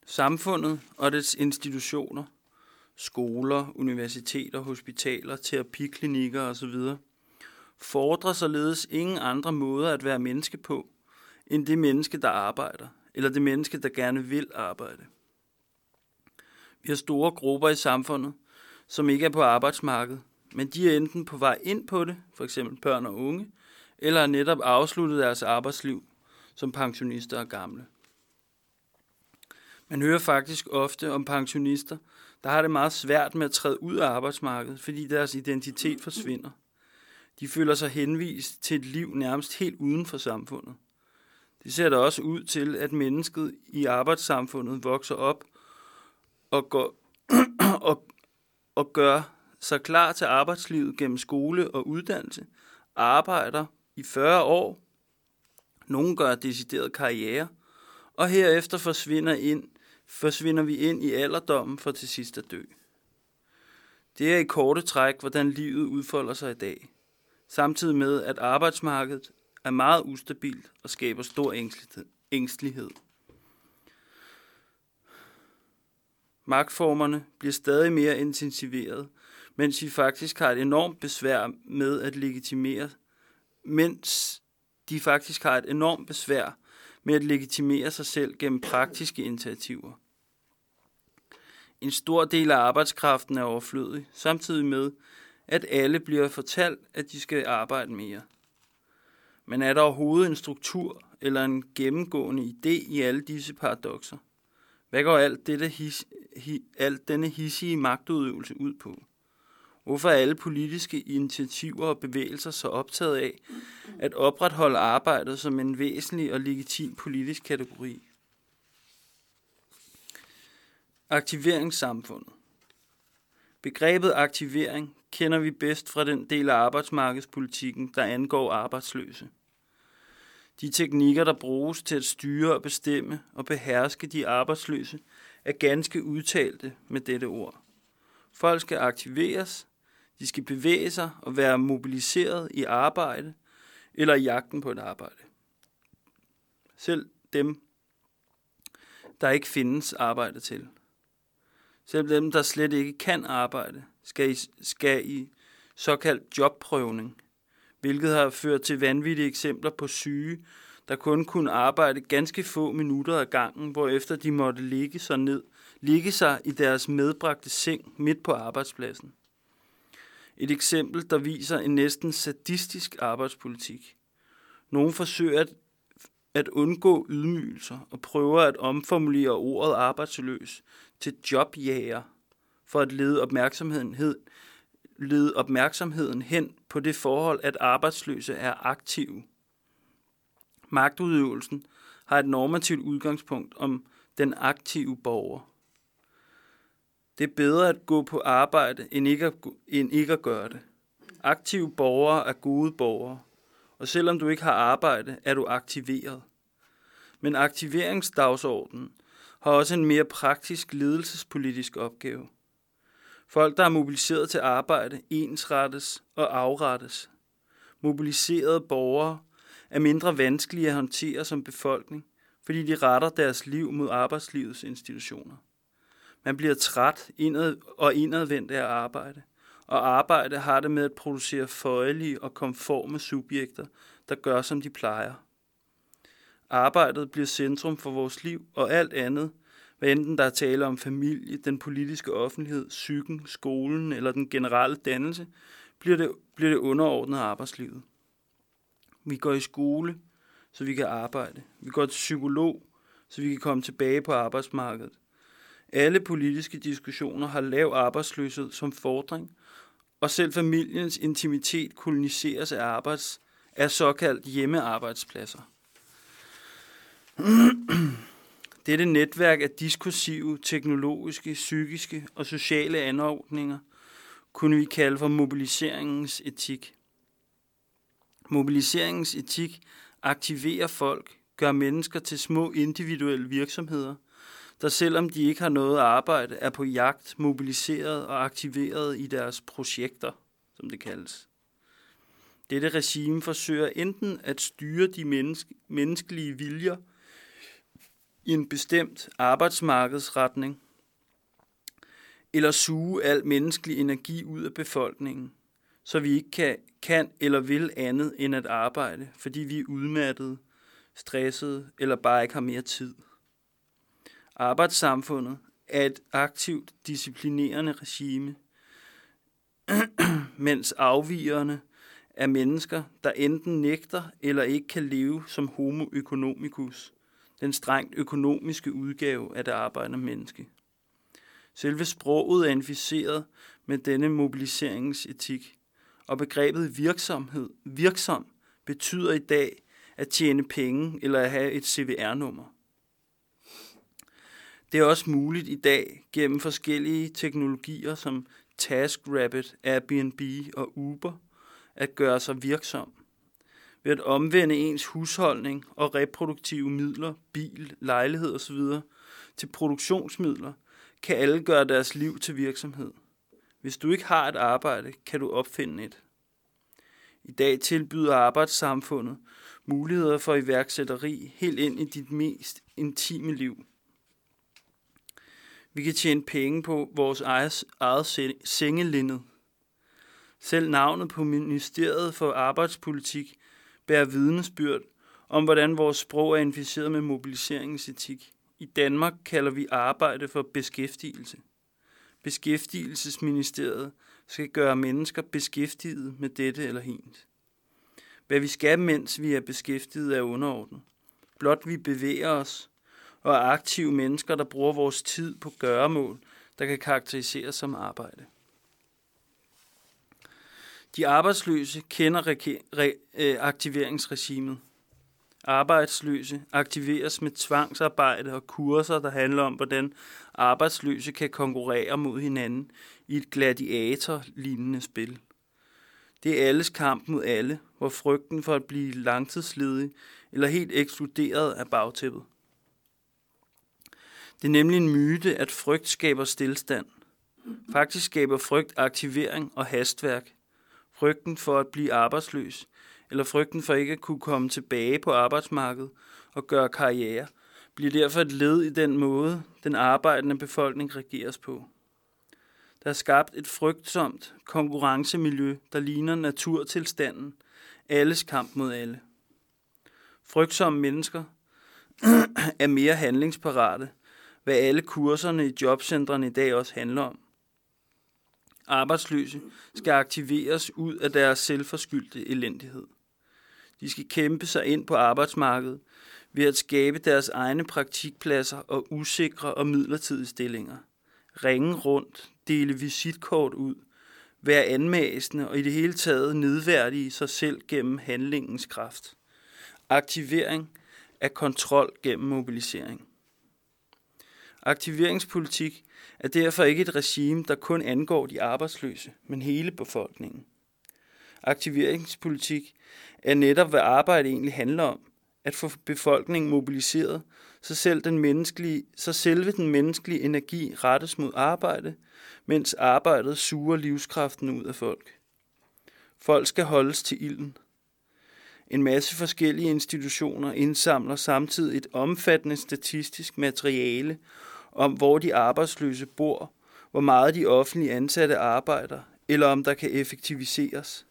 Samfundet og dets institutioner, skoler, universiteter, hospitaler, terapiklinikker osv., fordrer således ingen andre måder at være menneske på, end det menneske, der arbejder, eller det menneske, der gerne vil arbejde. Vi har store grupper i samfundet, som ikke er på arbejdsmarkedet, men de er enten på vej ind på det, f.eks. børn og unge, eller er netop afsluttet deres arbejdsliv som pensionister og gamle. Man hører faktisk ofte om pensionister, der har det meget svært med at træde ud af arbejdsmarkedet, fordi deres identitet forsvinder. De føler sig henvist til et liv nærmest helt uden for samfundet. Det ser da også ud til, at mennesket i arbejdssamfundet vokser op og, går, og, og gør sig klar til arbejdslivet gennem skole og uddannelse, arbejder i 40 år nogle gør decideret karriere, og herefter forsvinder, ind, forsvinder vi ind i alderdommen for til sidst at dø. Det er i korte træk, hvordan livet udfolder sig i dag, samtidig med, at arbejdsmarkedet er meget ustabilt og skaber stor ængstelighed. Magtformerne bliver stadig mere intensiveret, mens vi faktisk har et enormt besvær med at legitimere, mens de faktisk har et enormt besvær med at legitimere sig selv gennem praktiske initiativer. En stor del af arbejdskraften er overflødig, samtidig med, at alle bliver fortalt, at de skal arbejde mere. Men er der overhovedet en struktur eller en gennemgående idé i alle disse paradoxer? Hvad går alt, dette his, hi, alt denne hissige magtudøvelse ud på? Hvorfor er alle politiske initiativer og bevægelser så optaget af at opretholde arbejdet som en væsentlig og legitim politisk kategori? Aktiveringssamfundet Begrebet aktivering kender vi bedst fra den del af arbejdsmarkedspolitikken, der angår arbejdsløse. De teknikker, der bruges til at styre og bestemme og beherske de arbejdsløse, er ganske udtalte med dette ord. Folk skal aktiveres, de skal bevæge sig og være mobiliseret i arbejde eller i jagten på et arbejde. Selv dem, der ikke findes arbejde til. Selv dem, der slet ikke kan arbejde, skal i, skal i såkaldt jobprøvning, hvilket har ført til vanvittige eksempler på syge, der kun kunne arbejde ganske få minutter ad gangen, hvorefter de måtte ligge sig ned, ligge sig i deres medbragte seng midt på arbejdspladsen. Et eksempel, der viser en næsten sadistisk arbejdspolitik. Nogle forsøger at, at undgå ydmygelser og prøver at omformulere ordet arbejdsløs til jobjager for at lede opmærksomheden, lede opmærksomheden hen på det forhold, at arbejdsløse er aktive. Magtudøvelsen har et normativt udgangspunkt om den aktive borger. Det er bedre at gå på arbejde, end ikke at, end ikke at gøre det. Aktive borgere er gode borgere, og selvom du ikke har arbejde, er du aktiveret. Men aktiveringsdagsordenen har også en mere praktisk ledelsespolitisk opgave. Folk, der er mobiliseret til arbejde, ensrettes og afrettes. Mobiliserede borgere er mindre vanskelige at håndtere som befolkning, fordi de retter deres liv mod arbejdslivets institutioner. Man bliver træt indad og indadvendt af arbejde, og arbejde har det med at producere føjelige og konforme subjekter, der gør, som de plejer. Arbejdet bliver centrum for vores liv, og alt andet, hvad enten der er tale om familie, den politiske offentlighed, psyken, skolen eller den generelle dannelse, bliver det, bliver det underordnet arbejdslivet. Vi går i skole, så vi kan arbejde. Vi går til psykolog, så vi kan komme tilbage på arbejdsmarkedet. Alle politiske diskussioner har lav arbejdsløshed som fordring, og selv familiens intimitet koloniseres af, arbejds, af såkaldt hjemmearbejdspladser. Dette netværk af diskursive, teknologiske, psykiske og sociale anordninger kunne vi kalde for mobiliseringens etik. Mobiliseringens etik aktiverer folk, gør mennesker til små individuelle virksomheder – der selvom de ikke har noget arbejde, er på jagt, mobiliseret og aktiveret i deres projekter, som det kaldes. Dette regime forsøger enten at styre de menneske, menneskelige viljer i en bestemt arbejdsmarkedsretning, eller suge al menneskelig energi ud af befolkningen, så vi ikke kan, kan eller vil andet end at arbejde, fordi vi er udmattede, stressede eller bare ikke har mere tid. Arbejdssamfundet er et aktivt disciplinerende regime, mens afvigerne er mennesker, der enten nægter eller ikke kan leve som homo economicus, den strengt økonomiske udgave af det arbejdende menneske. Selve sproget er inficeret med denne mobiliseringsetik, og begrebet virksomhed, virksom, betyder i dag at tjene penge eller at have et CVR-nummer. Det er også muligt i dag gennem forskellige teknologier som TaskRabbit, Airbnb og Uber at gøre sig virksom. Ved at omvende ens husholdning og reproduktive midler, bil, lejlighed osv. til produktionsmidler, kan alle gøre deres liv til virksomhed. Hvis du ikke har et arbejde, kan du opfinde et. I dag tilbyder arbejdssamfundet muligheder for iværksætteri helt ind i dit mest intime liv. Vi kan tjene penge på vores eget, eget sengelindet. Selv navnet på Ministeriet for Arbejdspolitik bærer vidnesbyrd om, hvordan vores sprog er inficeret med mobiliseringsetik. I Danmark kalder vi arbejde for beskæftigelse. Beskæftigelsesministeriet, skal gøre mennesker beskæftiget med dette eller hent. Hvad vi skal, mens vi er beskæftiget, er underordnet. Blot vi bevæger os og er aktive mennesker, der bruger vores tid på gøremål, der kan karakteriseres som arbejde. De arbejdsløse kender øh, aktiveringsregimet. Arbejdsløse aktiveres med tvangsarbejde og kurser, der handler om, hvordan arbejdsløse kan konkurrere mod hinanden i et gladiator-lignende spil. Det er alles kamp mod alle, hvor frygten for at blive langtidsledig eller helt ekskluderet af bagtæppet. Det er nemlig en myte, at frygt skaber stillstand. Faktisk skaber frygt aktivering og hastværk. Frygten for at blive arbejdsløs, eller frygten for ikke at kunne komme tilbage på arbejdsmarkedet og gøre karriere, bliver derfor et led i den måde, den arbejdende befolkning regeres på. Der er skabt et frygtsomt konkurrencemiljø, der ligner naturtilstanden, alles kamp mod alle. Frygtsomme mennesker er mere handlingsparate, hvad alle kurserne i jobcentrene i dag også handler om. Arbejdsløse skal aktiveres ud af deres selvforskyldte elendighed. De skal kæmpe sig ind på arbejdsmarkedet ved at skabe deres egne praktikpladser og usikre og midlertidige stillinger. Ringe rundt, dele visitkort ud, være anmæsende og i det hele taget nedværdige sig selv gennem handlingens kraft. Aktivering af kontrol gennem mobilisering. Aktiveringspolitik er derfor ikke et regime, der kun angår de arbejdsløse, men hele befolkningen. Aktiveringspolitik er netop, hvad arbejde egentlig handler om, at få befolkningen mobiliseret, så, selv den menneskelige, så selve den menneskelige energi rettes mod arbejde, mens arbejdet suger livskraften ud af folk. Folk skal holdes til ilden. En masse forskellige institutioner indsamler samtidig et omfattende statistisk materiale om, hvor de arbejdsløse bor, hvor meget de offentlige ansatte arbejder, eller om der kan effektiviseres.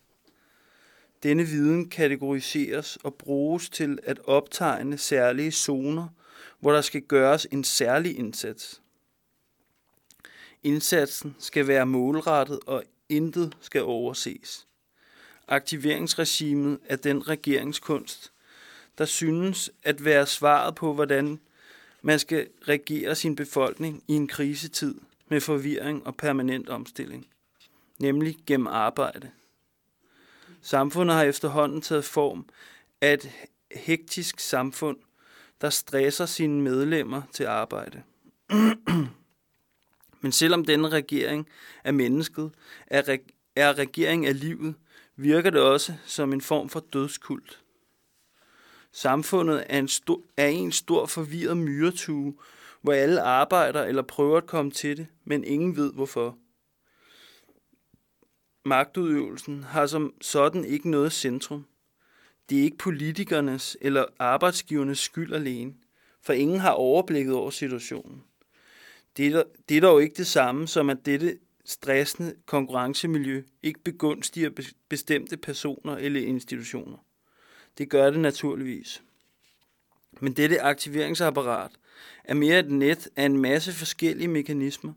Denne viden kategoriseres og bruges til at optegne særlige zoner, hvor der skal gøres en særlig indsats. Indsatsen skal være målrettet, og intet skal overses. Aktiveringsregimet er den regeringskunst, der synes at være svaret på, hvordan man skal regere sin befolkning i en krisetid med forvirring og permanent omstilling, nemlig gennem arbejde. Samfundet har efterhånden taget form af et hektisk samfund, der stresser sine medlemmer til arbejde. Men selvom denne regering er mennesket, er, reg- er regering af livet, virker det også som en form for dødskult. Samfundet er en, stor, er en stor forvirret myretue, hvor alle arbejder eller prøver at komme til det, men ingen ved hvorfor. Magtudøvelsen har som sådan ikke noget centrum. Det er ikke politikernes eller arbejdsgivernes skyld alene, for ingen har overblikket over situationen. Det er, det er dog ikke det samme som, at dette stressende konkurrencemiljø ikke begunstiger bestemte personer eller institutioner. Det gør det naturligvis. Men dette aktiveringsapparat er mere et net af en masse forskellige mekanismer,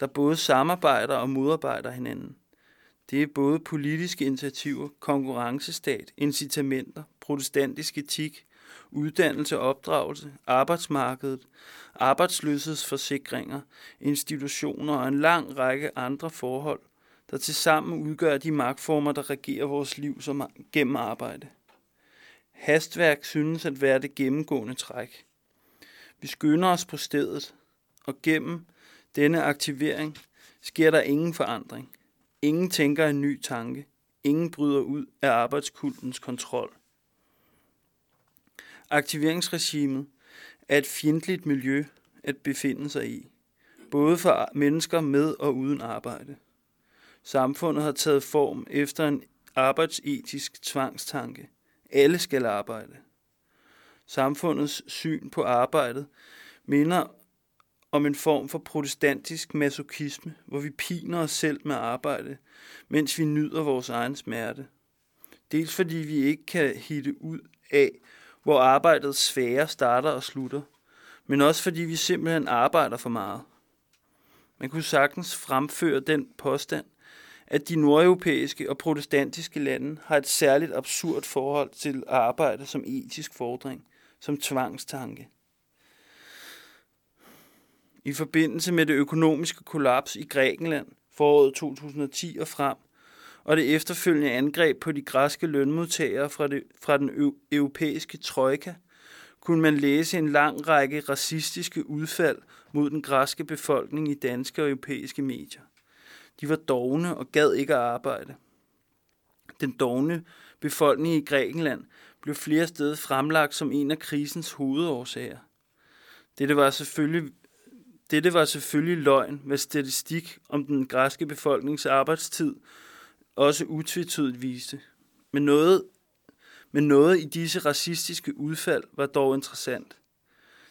der både samarbejder og modarbejder hinanden. Det er både politiske initiativer, konkurrencestat, incitamenter, protestantisk etik, uddannelse og opdragelse, arbejdsmarkedet, arbejdsløshedsforsikringer, institutioner og en lang række andre forhold, der tilsammen udgør de magtformer, der regerer vores liv som gennem arbejde. Hastværk synes at være det gennemgående træk. Vi skynder os på stedet, og gennem denne aktivering sker der ingen forandring. Ingen tænker en ny tanke. Ingen bryder ud af arbejdskultens kontrol. Aktiveringsregimet er et fjendtligt miljø at befinde sig i, både for mennesker med og uden arbejde. Samfundet har taget form efter en arbejdsetisk tvangstanke. Alle skal arbejde. Samfundets syn på arbejdet minder om en form for protestantisk masokisme, hvor vi piner os selv med arbejde, mens vi nyder vores egen smerte. Dels fordi vi ikke kan hitte ud af, hvor arbejdets sfære starter og slutter, men også fordi vi simpelthen arbejder for meget. Man kunne sagtens fremføre den påstand, at de nordeuropæiske og protestantiske lande har et særligt absurd forhold til at arbejde som etisk fordring, som tvangstanke. I forbindelse med det økonomiske kollaps i Grækenland foråret 2010 og frem, og det efterfølgende angreb på de græske lønmodtagere fra, det, fra den europæiske trojka, kunne man læse en lang række racistiske udfald mod den græske befolkning i danske og europæiske medier. De var dogne og gad ikke at arbejde. Den dogne befolkning i Grækenland blev flere steder fremlagt som en af krisens hovedårsager. Dette var selvfølgelig, dette var selvfølgelig løgn, med statistik om den græske befolknings arbejdstid også utvetydigt viste. Men noget, men noget i disse racistiske udfald var dog interessant.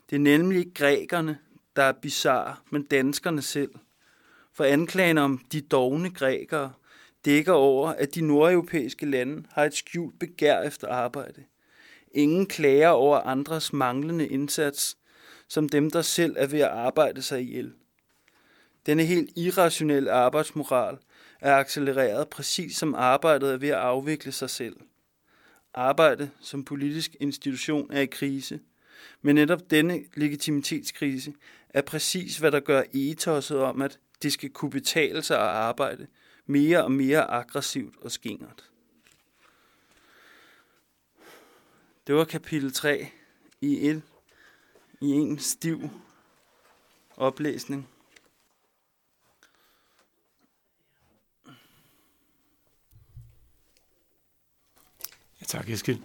Det er nemlig ikke grækerne, der er bizarre, men danskerne selv. For anklagen om de dogne grækere dækker over, at de nordeuropæiske lande har et skjult begær efter arbejde. Ingen klager over andres manglende indsats, som dem, der selv er ved at arbejde sig ihjel. Denne helt irrationelle arbejdsmoral er accelereret præcis som arbejdet er ved at afvikle sig selv. Arbejde som politisk institution er i krise, men netop denne legitimitetskrise er præcis, hvad der gør etosset om, at det skal kunne betale sig at arbejde mere og mere aggressivt og skingert. Det var kapitel 3 i et i en stiv oplæsning. Ja, tak, Eskild.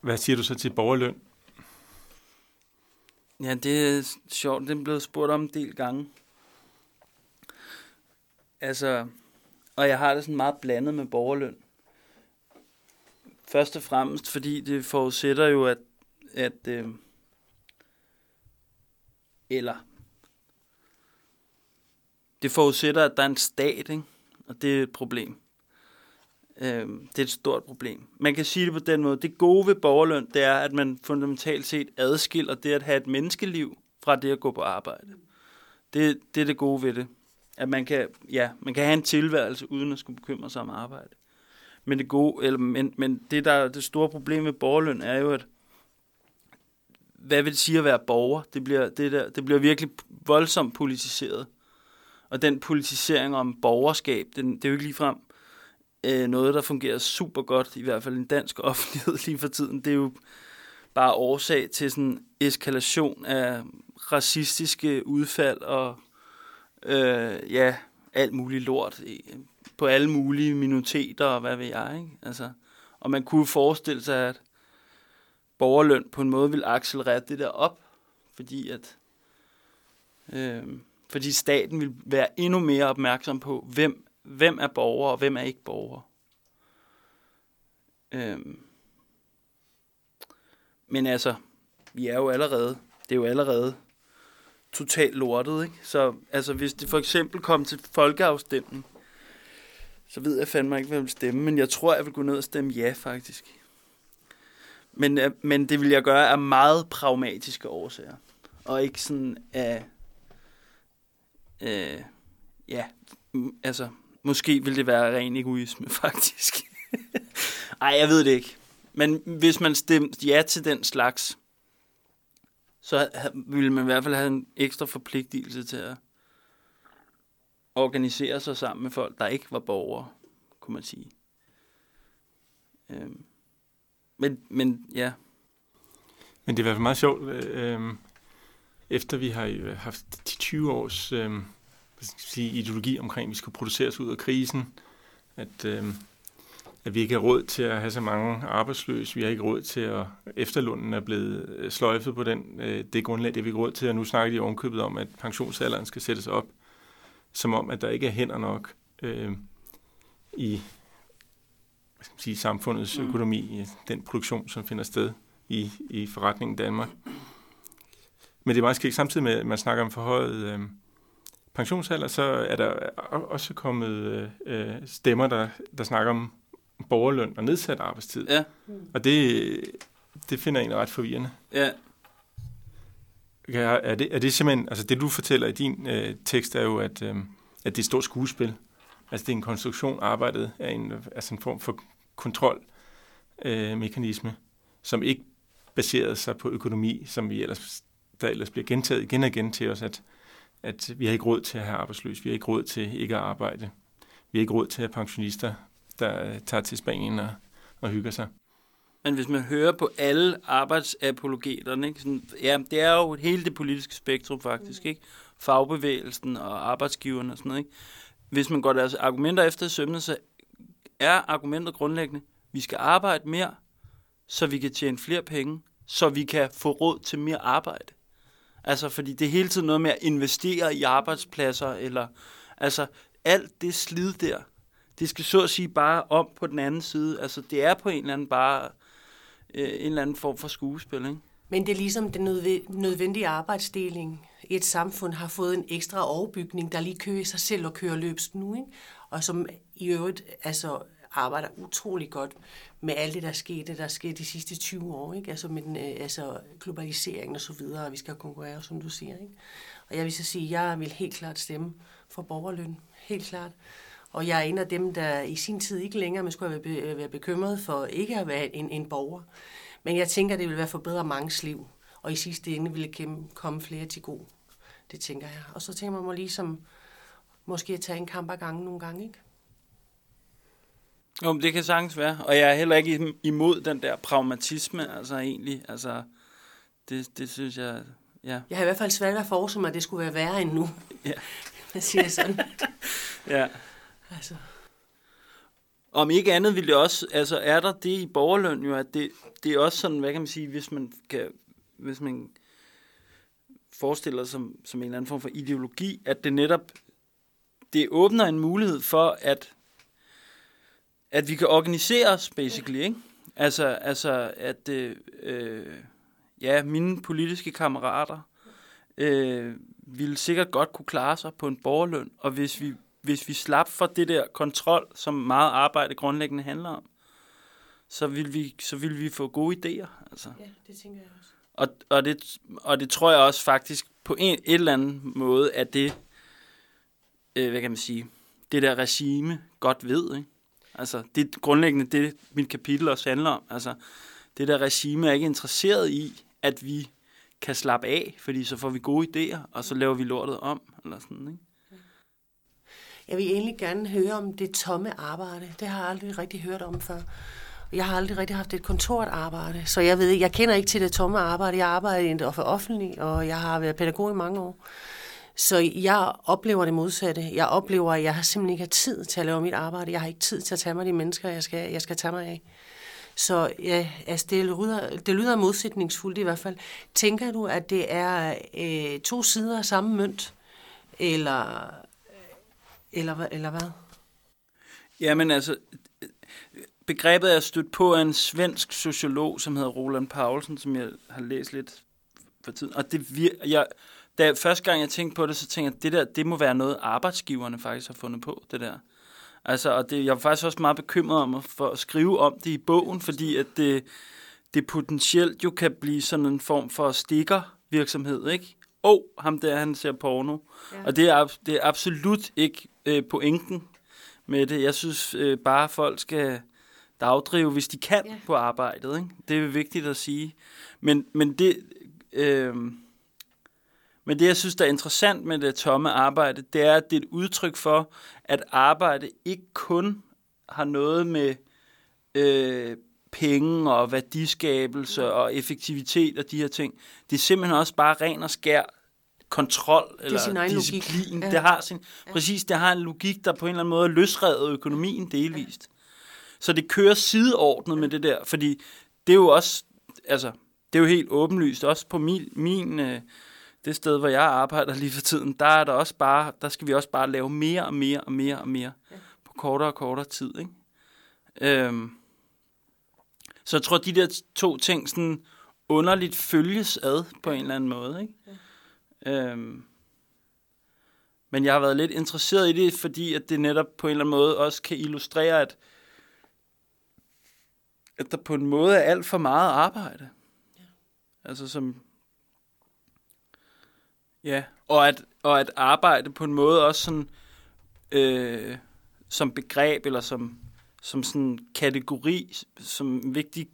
Hvad siger du så til borgerløn? Ja, det er sjovt. Det er blevet spurgt om en del gange. Altså, og jeg har det sådan meget blandet med borgerløn. Først og fremmest, fordi det forudsætter jo, at, at øh, eller det forudsætter, at der er en stat, ikke? og det er et problem. Øh, det er et stort problem. Man kan sige det på den måde. Det gode ved borgerløn, det er, at man fundamentalt set adskiller det at have et menneskeliv fra det at gå på arbejde. Det, det er det gode ved det. At man kan, ja, man kan have en tilværelse uden at skulle bekymre sig om arbejde. Men det gode, eller, men, men det der det store problem med borgerløn er jo, at hvad vil det sige at være borger? Det bliver, det der, det bliver virkelig voldsomt politiseret. Og den politisering om borgerskab, den, det er jo ikke ligefrem øh, noget, der fungerer super godt, i hvert fald i en dansk offentlighed lige for tiden. Det er jo bare årsag til sådan eskalation af racistiske udfald og øh, ja, alt muligt lort på alle mulige minoriteter og hvad ved jeg. Ikke? Altså, og man kunne forestille sig, at borgerløn på en måde vil accelerere det der op, fordi at øh, fordi staten vil være endnu mere opmærksom på, hvem, hvem er borger og hvem er ikke borger. Øh, men altså, vi er jo allerede, det er jo allerede totalt lortet, ikke? Så altså, hvis det for eksempel kom til folkeafstemning, så ved jeg fandme ikke, hvad jeg vil stemme, men jeg tror, jeg vil gå ned og stemme ja, faktisk. Men, øh, men det vil jeg gøre af meget pragmatiske årsager. Og ikke sådan af... Øh, ja, altså, måske vil det være ren egoisme, faktisk. Ej, jeg ved det ikke. Men hvis man stemte ja til den slags, så ville man i hvert fald have en ekstra forpligtelse til at organisere sig sammen med folk, der ikke var borgere, kunne man sige. Øhm. Men, men ja. Men det er i hvert fald meget sjovt, øh, øh efter vi har øh, haft 20 års øh, sige, ideologi omkring, at vi skal produceres ud af krisen, at, øh, at vi ikke har råd til at have så mange arbejdsløse, vi har ikke råd til at efterlunden er blevet øh, sløjfet på den, øh, det grundlag, det vi ikke råd til, og nu snakker de ovenkøbet om, at pensionsalderen skal sættes op, som om, at der ikke er hænder nok øh, i hvad skal man sige, samfundets mm. økonomi, den produktion, som finder sted i, i forretningen Danmark. Men det er meget skægt. Samtidig med, at man snakker om forhøjet øh, pensionsalder, så er der også kommet øh, øh, stemmer, der, der snakker om borgerløn og nedsat arbejdstid. Ja. Og det, det finder jeg egentlig ret forvirrende. Ja. er det, er det simpelthen, altså det du fortæller i din øh, tekst er jo, at, øh, at det er et stort skuespil. Altså det er en konstruktion arbejdet af en, altså en form for kontrolmekanisme, øh, som ikke baserede sig på økonomi, som vi ellers, der ellers bliver gentaget igen og igen til os, at, at vi har ikke råd til at have arbejdsløs, vi har ikke råd til ikke at arbejde, vi har ikke råd til at have pensionister, der tager til Spanien og, og hygger sig. Men hvis man hører på alle arbejdsapologeterne, ikke? Sådan, ja, det er jo hele det politiske spektrum faktisk, ikke? Fagbevægelsen og arbejdsgiverne og sådan noget, ikke? Hvis man går deres argumenter efter sømne, så er argumentet grundlæggende, vi skal arbejde mere, så vi kan tjene flere penge, så vi kan få råd til mere arbejde. Altså, fordi det er hele tiden noget med at investere i arbejdspladser, eller altså alt det slid der, det skal så at sige bare om på den anden side. Altså, det er på en eller anden bare øh, en eller anden form for skuespil, ikke? Men det er ligesom den nødvendige arbejdsdeling i et samfund har fået en ekstra overbygning, der lige kører sig selv og kører løbst nu, ikke? og som i øvrigt altså, arbejder utrolig godt med alt det, der skete, der skete de sidste 20 år, ikke? Altså med den, øh, altså globaliseringen og så videre, og vi skal konkurrere, som du siger. Ikke? Og jeg vil så sige, at jeg vil helt klart stemme for borgerløn. Helt klart. Og jeg er en af dem, der i sin tid ikke længere man skulle være, være bekymret for ikke at være en, en borger. Men jeg tænker, det vil være for bedre mange liv. Og i sidste ende ville komme flere til god. Det tænker jeg. Og så tænker man mig ligesom, måske at tage en kamp ad gangen nogle gange, ikke? Jo, det kan sagtens være. Og jeg er heller ikke imod den der pragmatisme, altså egentlig. Altså, det, det synes jeg, ja. Jeg har i hvert fald svært at forestille mig, at det skulle være værre end nu. Ja. Jeg siger sådan. ja. Altså. Om ikke andet vil det også, altså er der det i borgerløn jo, at det, det er også sådan, hvad kan man sige, hvis man kan, hvis man forestiller sig som, som en eller anden form for ideologi, at det netop, det åbner en mulighed for, at, at vi kan organisere os, basically, ikke? Altså, altså at, øh, øh ja, mine politiske kammerater øh, ville sikkert godt kunne klare sig på en borgerløn, og hvis vi hvis vi slap for det der kontrol, som meget arbejde grundlæggende handler om, så vil vi, så vil vi få gode idéer. Altså. Ja, det tænker jeg også. Og, og, det, og det tror jeg også faktisk på en et eller andet måde, at det, øh, hvad kan man sige, det der regime godt ved. Ikke? Altså, det er grundlæggende det, mit kapitel også handler om. Altså, det der regime er ikke interesseret i, at vi kan slappe af, fordi så får vi gode idéer, og så laver vi lortet om, eller sådan, ikke? Jeg vil egentlig gerne høre om det tomme arbejde. Det har jeg aldrig rigtig hørt om før. Jeg har aldrig rigtig haft et kontort arbejde, så jeg ved jeg kender ikke til det tomme arbejde. Jeg arbejder i for offentlig, og jeg har været pædagog i mange år. Så jeg oplever det modsatte. Jeg oplever, at jeg har simpelthen ikke har tid til at lave mit arbejde. Jeg har ikke tid til at tage mig de mennesker, jeg skal, jeg skal tage mig af. Så ja, altså det, lyder, det lyder modsætningsfuldt i hvert fald. Tænker du, at det er øh, to sider af samme mønt? Eller eller, eller hvad? Jamen altså, begrebet er stødt på af en svensk sociolog, som hedder Roland Paulsen, som jeg har læst lidt for tiden. Og det vir- jeg, da første gang jeg tænkte på det, så tænkte jeg, at det der, det må være noget, arbejdsgiverne faktisk har fundet på, det der. Altså, og det, jeg var faktisk også meget bekymret om at, for at skrive om det i bogen, fordi at det, det potentielt jo kan blive sådan en form for stikker virksomhed, ikke? oh, ham der, han ser porno. Ja. Og det er, det er absolut ikke øh, pointen med det. Jeg synes øh, bare, at folk skal dagdrive, hvis de kan ja. på arbejdet. Ikke? Det er vigtigt at sige. Men, men det... Øh, men det, jeg synes, der er interessant med det tomme arbejde, det er, at det er et udtryk for, at arbejde ikke kun har noget med øh, penge og værdiskabelse og effektivitet og de her ting. Det er simpelthen også bare ren og skær kontrol eller det disciplin. Ja. Det har sin, ja. Præcis, det har en logik, der på en eller anden måde løsredet økonomien delvist. Ja. Så det kører sideordnet med det der, fordi det er jo også, altså, det er jo helt åbenlyst, også på min, min øh, det sted, hvor jeg arbejder lige for tiden, der er der også bare, der skal vi også bare lave mere og mere og mere og mere ja. på kortere og kortere tid, ikke? Øhm, så jeg tror, de der to ting sådan underligt følges ad på en eller anden måde. Ikke? Ja. Øhm, men jeg har været lidt interesseret i det, fordi at det netop på en eller anden måde også kan illustrere, at, at der på en måde er alt for meget arbejde. Ja. Altså som... Ja, og at, og at arbejde på en måde også sådan, øh, som begreb, eller som, som sådan kategori, som vigtig,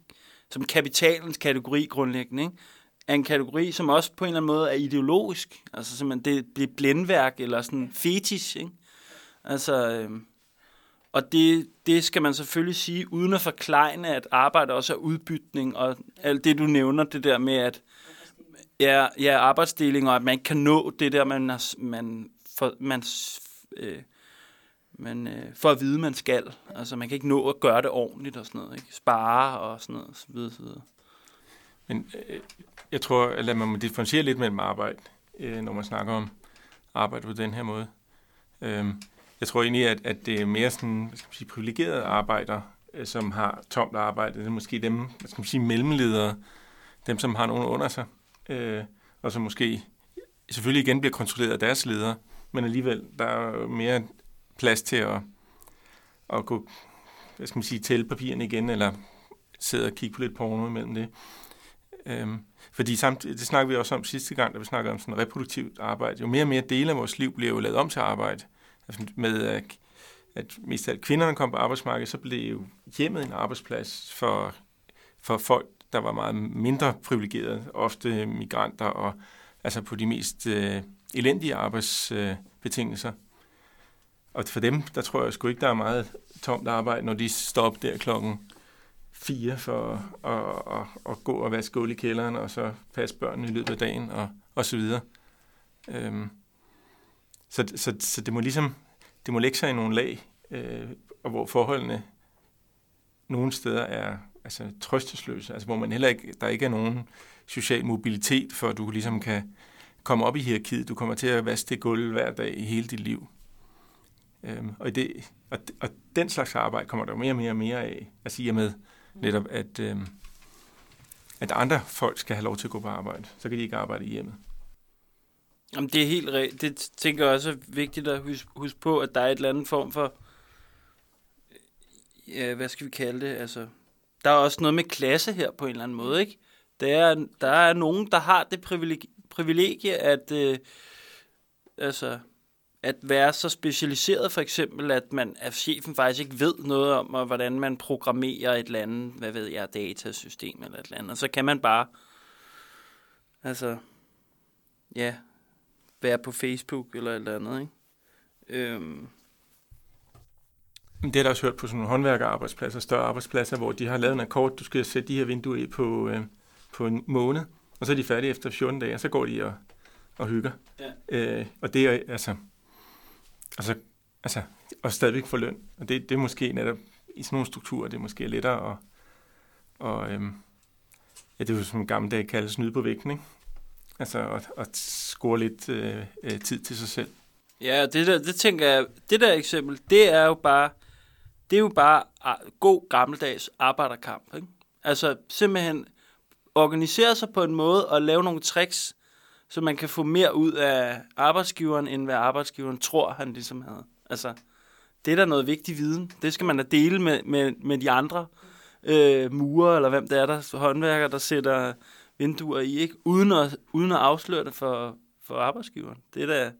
som kapitalens kategori grundlæggende, ikke? Er en kategori, som også på en eller anden måde er ideologisk. Altså simpelthen, det, det er blændværk, eller sådan fetish, ikke? Altså, øh, og det, det skal man selvfølgelig sige, uden at forklejne, at arbejde også er udbytning, og alt det, du nævner, det der med, at ja, ja, arbejdsdeling, og at man ikke kan nå det der, man, man, for, man, øh, man øh, for at vide, man skal. Altså, man kan ikke nå at gøre det ordentligt og sådan noget, ikke? Spare og sådan noget, så videre, så videre. Men øh, jeg tror, at man må differentiere lidt mellem arbejde, øh, når man snakker om arbejde på den her måde. Øh, jeg tror egentlig, at, at det er mere sådan, hvad skal man sige, privilegerede arbejdere, øh, som har tomt arbejde. Det er måske dem, hvad skal man sige, mellemledere, dem, som har nogen under sig, øh, og som måske selvfølgelig igen bliver kontrolleret af deres ledere, men alligevel, der er mere plads til at, at gå, hvad skal man sige, tælle papirerne igen, eller sidde og kigge på lidt porno imellem det. Øhm, fordi samtidig, det snakker vi også om sidste gang, da vi snakkede om sådan reproduktivt arbejde. Jo mere og mere dele af vores liv bliver jo lavet om til arbejde. Altså med at, at mest af kvinderne kom på arbejdsmarkedet, så blev hjemmet en arbejdsplads for, for folk, der var meget mindre privilegerede, ofte migranter og altså på de mest øh, elendige arbejdsbetingelser. Øh, og for dem, der tror jeg sgu ikke, der er meget tomt arbejde, når de står op der klokken fire for at, at, at, at gå og vaske gulv i kælderen, og så passe børnene i løbet af dagen, og, og så videre. Øhm, så, så, så det må ligesom, det må lægge sig i nogle lag, øh, og hvor forholdene nogle steder er altså, trøstesløse, altså hvor man heller ikke, der ikke er nogen social mobilitet, for at du ligesom kan komme op i hierarkiet. Du kommer til at vaske det gulv hver dag i hele dit liv. Øhm, og, det, og, og den slags arbejde kommer der mere og mere og mere af. Altså i og med netop, at, øh, at andre folk skal have lov til at gå på arbejde. Så kan de ikke arbejde i hjemmet. Jamen, det er helt rigtigt. Det tænker jeg også er vigtigt at huske, huske på, at der er et eller andet form for, øh, ja, hvad skal vi kalde det, altså, der er også noget med klasse her på en eller anden måde, ikke? Der er, der er nogen, der har det privilegie, privilegie at, øh, altså, at være så specialiseret for eksempel, at man at chefen faktisk ikke ved noget om, hvordan man programmerer et eller andet, hvad ved jeg, datasystem eller et eller andet. Og så kan man bare, altså, ja, være på Facebook eller et eller andet, ikke? Øhm. Det har der også hørt på sådan nogle håndværkerarbejdspladser, større arbejdspladser, hvor de har lavet en akkord, du skal sætte de her vinduer i på, øh, på en måned, og så er de færdige efter 14 dage, og så går de og, og hygger. Ja. Øh, og det er altså, altså, altså, og stadigvæk få løn. Og det, det er måske netop i sådan nogle strukturer, det er måske lettere at, og, øhm, ja, det er jo som en gammel dag kaldes snyde på vægten, ikke? Altså at, at score lidt øh, øh, tid til sig selv. Ja, det der, det tænker jeg, det der eksempel, det er jo bare, det er jo bare god gammeldags arbejderkamp, ikke? Altså simpelthen organisere sig på en måde og lave nogle tricks, så man kan få mere ud af arbejdsgiveren, end hvad arbejdsgiveren tror, han ligesom havde. Altså, det er da noget vigtig viden. Det skal man da dele med, med, med de andre øh, murer, eller hvem det er, der håndværker, der sætter vinduer i, ikke? Uden at, uden at afsløre det for, for arbejdsgiveren. Det er da,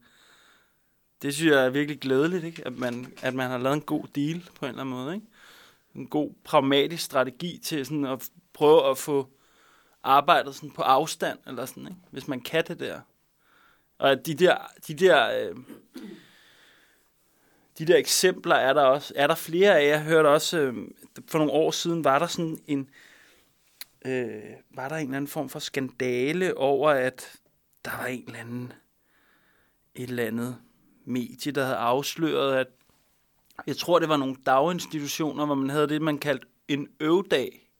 det synes jeg er virkelig glædeligt, ikke? At, man, at man har lavet en god deal på en eller anden måde. Ikke? En god pragmatisk strategi til sådan at prøve at få arbejdet sådan på afstand, eller sådan, ikke? hvis man kan det der. Og at de der, de der, øh, de der eksempler er der også, er der flere af. Jeg hørte også, øh, for nogle år siden var der sådan en, øh, var der en eller anden form for skandale over, at der var en eller anden, et eller andet medie, der havde afsløret, at jeg tror, det var nogle daginstitutioner, hvor man havde det, man kaldte en øvdag,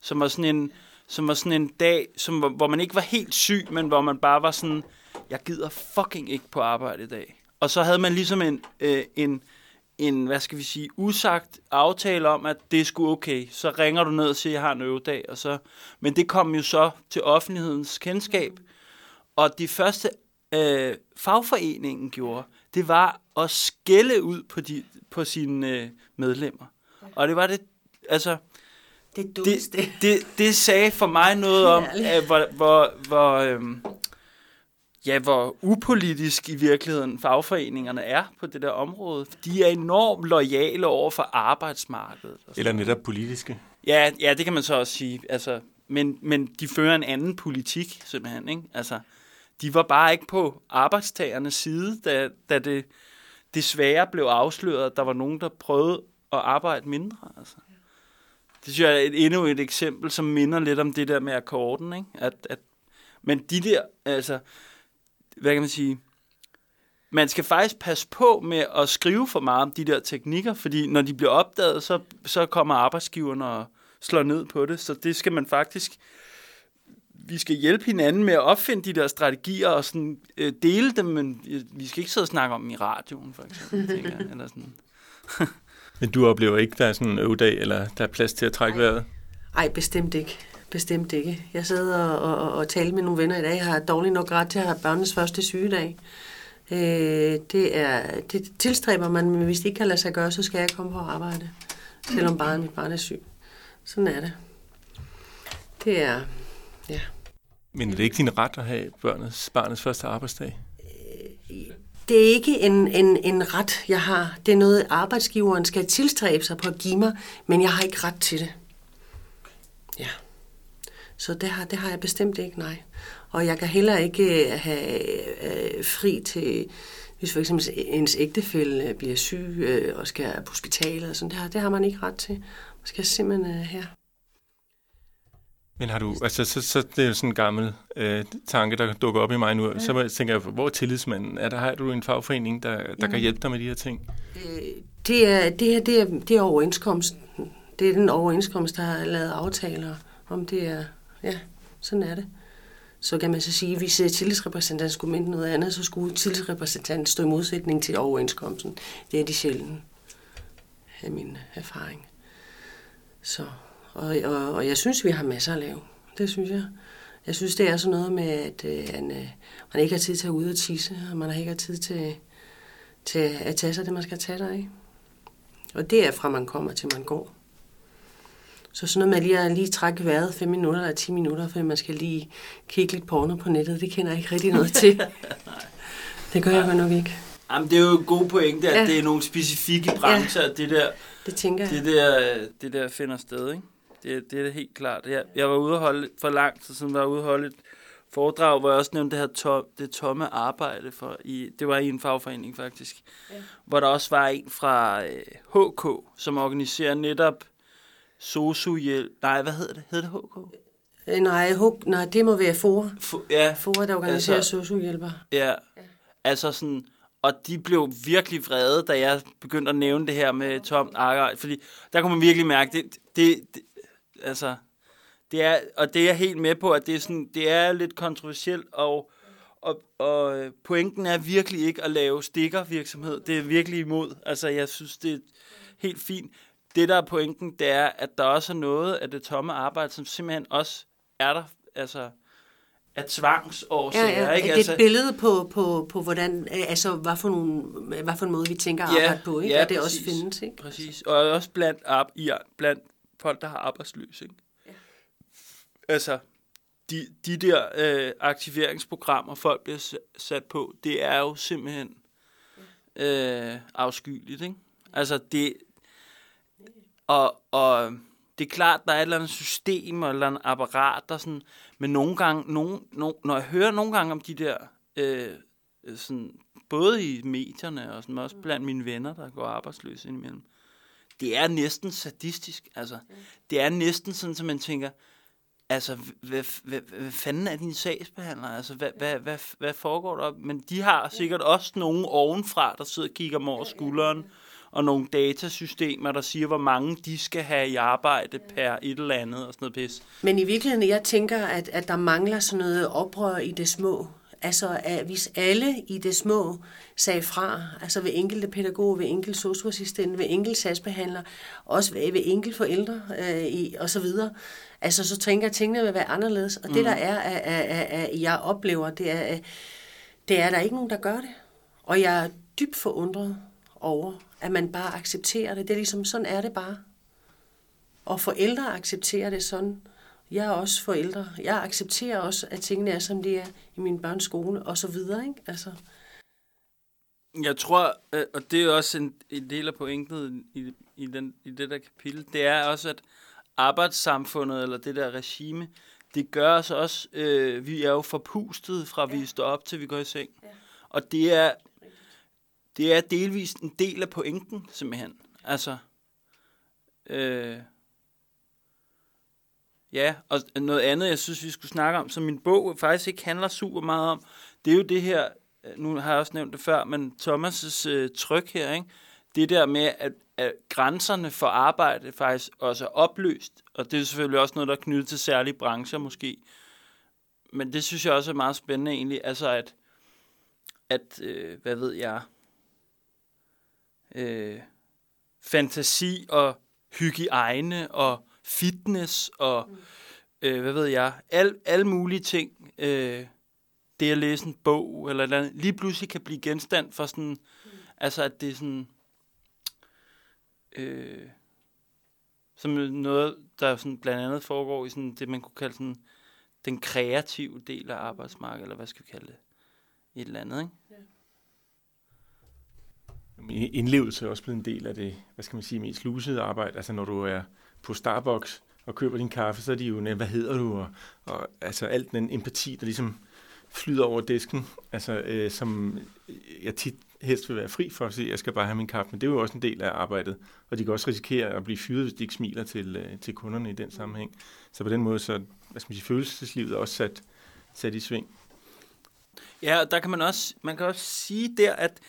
som var sådan en, som var sådan en dag, som, hvor man ikke var helt syg, men hvor man bare var sådan, jeg gider fucking ikke på arbejde i dag. Og så havde man ligesom en, øh, en, en, hvad skal vi sige, usagt aftale om, at det skulle okay. Så ringer du ned og siger, at jeg har en øvedag. Og så, men det kom jo så til offentlighedens kendskab. Og de første øh, fagforeningen gjorde, det var at skælde ud på, de, på sine øh, medlemmer. Og det var det, altså... Det det, det, det sagde for mig noget om, at, hvor, hvor, hvor, øh, ja, hvor upolitisk i virkeligheden fagforeningerne er på det der område. De er enormt lojale over for arbejdsmarkedet. Eller netop politiske. Ja, ja, det kan man så også sige. Altså, men, men de fører en anden politik, simpelthen. Ikke? Altså, de var bare ikke på arbejdstagernes side, da, da det desværre blev afsløret, at der var nogen, der prøvede at arbejde mindre. Altså. Det synes jeg er et, endnu et eksempel, som minder lidt om det der med akkorden. Ikke? At, at, men de der, altså, hvad kan man sige, man skal faktisk passe på med at skrive for meget om de der teknikker, fordi når de bliver opdaget, så, så kommer arbejdsgiveren og slår ned på det. Så det skal man faktisk, vi skal hjælpe hinanden med at opfinde de der strategier og sådan, øh, dele dem, men øh, vi skal ikke sidde og snakke om dem i radioen, for eksempel. Tænker eller sådan. men du oplever ikke, der er sådan en øvedag, eller der er plads til at trække vejret? Nej, bestemt ikke. Bestemt ikke. Jeg sidder og, og, og taler med nogle venner i dag. Jeg har dårligt nok ret til at have børnenes første sygedag. Øh, det, er, det tilstræber man, men hvis det ikke kan lade sig gøre, så skal jeg komme på arbejde. Selvom bare mit barn er syg. Sådan er det. Det er, ja. Men er det ikke din ret at have børnets, barnets første arbejdsdag? Det er ikke en, en, en ret, jeg har. Det er noget, arbejdsgiveren skal tilstræbe sig på at give mig, men jeg har ikke ret til det. Ja. Så det har, det har jeg bestemt ikke, nej. Og jeg kan heller ikke øh, have øh, fri til, hvis for eksempel ens ægtefælle bliver syg øh, og skal på hospitalet, og sådan, det, har, det har man ikke ret til. Man skal simpelthen øh, her. Men har du, altså så, så det er jo sådan en gammel øh, tanke, der dukker op i mig nu. Ja. Så tænker jeg, hvor er tillidsmanden? Er der, har du en fagforening, der, der kan hjælpe dig med de her ting? Øh, det er, det, her, det, er, det er overenskomsten. Det er den overenskomst, der har lavet aftaler om det er, ja, sådan er det. Så kan man så sige, at hvis tillidsrepræsentanten skulle minde noget andet, så skulle tillidsrepræsentanten stå i modsætning til overenskomsten. Det er de sjældent, af min erfaring. Så, og, og, og jeg synes, vi har masser at lave. Det synes jeg. Jeg synes, det er sådan noget med, at øh, man ikke har tid til at ud og tisse, og man har ikke har tid til, til at tage sig det, man skal tage sig af. Og det er fra man kommer til man går. Så sådan noget med lige at lige trække vejret 5 minutter eller 10 minutter, for man skal lige kigge lidt porno på nettet, det kender jeg ikke rigtig noget til. det gør jeg nok ikke. Jamen, det er jo en god pointe, at ja. det er nogle specifikke brancher, ja. det der, det, tænker jeg. det, der, det der finder sted. Ikke? Det, det er helt klart. Jeg, jeg var ude at holde, for lang tid siden var ude at holde et foredrag, hvor jeg også nævnte det her to, det tomme arbejde. For, i, det var i en fagforening faktisk. Ja. Hvor der også var en fra øh, HK, som organiserer netop sosu-hjælp. Nej, hvad hedder det? Hedder det HK? Øh, nej, huk, nej, det må være FOA. For, ja. FOA, der organiserer altså, sosu-hjælper. Ja. ja. Altså sådan, og de blev virkelig vrede, da jeg begyndte at nævne det her med Tom Akker, fordi der kunne man virkelig mærke, det, det, det altså, det er, og det er jeg helt med på, at det er, sådan, det er lidt kontroversielt, og, og, og pointen er virkelig ikke at lave stikkervirksomhed. Det er virkelig imod. Altså, jeg synes, det er helt fint det, der er pointen, det er, at der også er noget af det tomme arbejde, som simpelthen også er der, altså, af tvangsårsager. Ja, ja. Ikke? Det er altså, et billede på, på, på hvordan, altså, hvad for, nogle, hvad for en måde, vi tænker ja, arbejde på, ikke? Ja, og det præcis, også findes. Ikke? Præcis, og også blandt, op, i, blandt folk, der har arbejdsløs. Ikke? Ja. Altså, de, de der øh, aktiveringsprogrammer, folk bliver sat på, det er jo simpelthen øh, afskyeligt. Ikke? Altså, det, og, og det er klart, der er et eller andet system og et eller andet apparat, der sådan, men nogle gange, nogle, nogle, når jeg hører nogle gange om de der, øh, sådan, både i medierne og sådan, også blandt mine venner, der går arbejdsløse indimellem, det er næsten sadistisk. Altså, det er næsten sådan, at man tænker, altså, hvad, hvad, hvad fanden er din sagsbehandler? Altså, hvad, hvad, hvad, hvad foregår der? Men de har sikkert også nogen ovenfra, der sidder og kigger dem over skulderen, og nogle datasystemer, der siger, hvor mange de skal have i arbejde per et eller andet og sådan noget pis. Men i virkeligheden, jeg tænker, at, at der mangler sådan noget oprør i det små. Altså, at hvis alle i det små sagde fra, altså ved enkelte pædagog, ved enkelt socioassistent, ved enkelt sagsbehandler, også ved, ved enkelt forældre øh, i, og så videre, altså så tænker jeg, at tingene vil være anderledes. Og mm. det der er, at, at, at jeg oplever, det er, at, det er, at der er ikke nogen, der gør det. Og jeg er dybt forundret over, at man bare accepterer det. Det er ligesom, sådan er det bare. Og forældre accepterer det sådan. Jeg er også forældre. Jeg accepterer også, at tingene er, som det er i min børns skole, og så videre, ikke? Altså, Jeg tror, øh, og det er også en, en del af pointet i, i, den, i det der kapitel, det er også, at arbejdssamfundet, eller det der regime, det gør os også, øh, vi er jo forpustet fra vi står op til vi går i seng. Ja. Og det er, det er delvist en del af pointen, simpelthen. Altså, øh, ja, og noget andet, jeg synes, vi skulle snakke om, som min bog faktisk ikke handler super meget om, det er jo det her, øh, nu har jeg også nævnt det før, men Thomas' øh, tryk her, ikke? det der med, at, at grænserne for arbejde faktisk også er opløst, og det er selvfølgelig også noget, der er knyttet til særlige brancher måske, men det synes jeg også er meget spændende egentlig, altså at, at øh, hvad ved jeg, øh, fantasi og hygiejne og fitness og øh, hvad ved jeg, al, alle mulige ting, øh, det at læse en bog eller, et eller andet, lige pludselig kan blive genstand for sådan, mm. altså at det er sådan, øh, som noget, der sådan blandt andet foregår i sådan det, man kunne kalde sådan den kreative del af arbejdsmarkedet, eller hvad skal vi kalde det, et eller andet, ikke? Indlevelse er også blevet en del af det, hvad skal man sige, mest lusede arbejde. Altså når du er på Starbucks og køber din kaffe, så er de jo, hvad hedder du? Og, og altså alt den empati, der ligesom flyder over disken, altså øh, som jeg tit helst vil være fri for at sige, jeg skal bare have min kaffe, men det er jo også en del af arbejdet, og de kan også risikere at blive fyret, hvis de ikke smiler til, øh, til kunderne i den sammenhæng. Så på den måde, så hvad skal man sige, følelseslivet er også sat, sat i sving. Ja, og der kan man også, man kan også sige der, at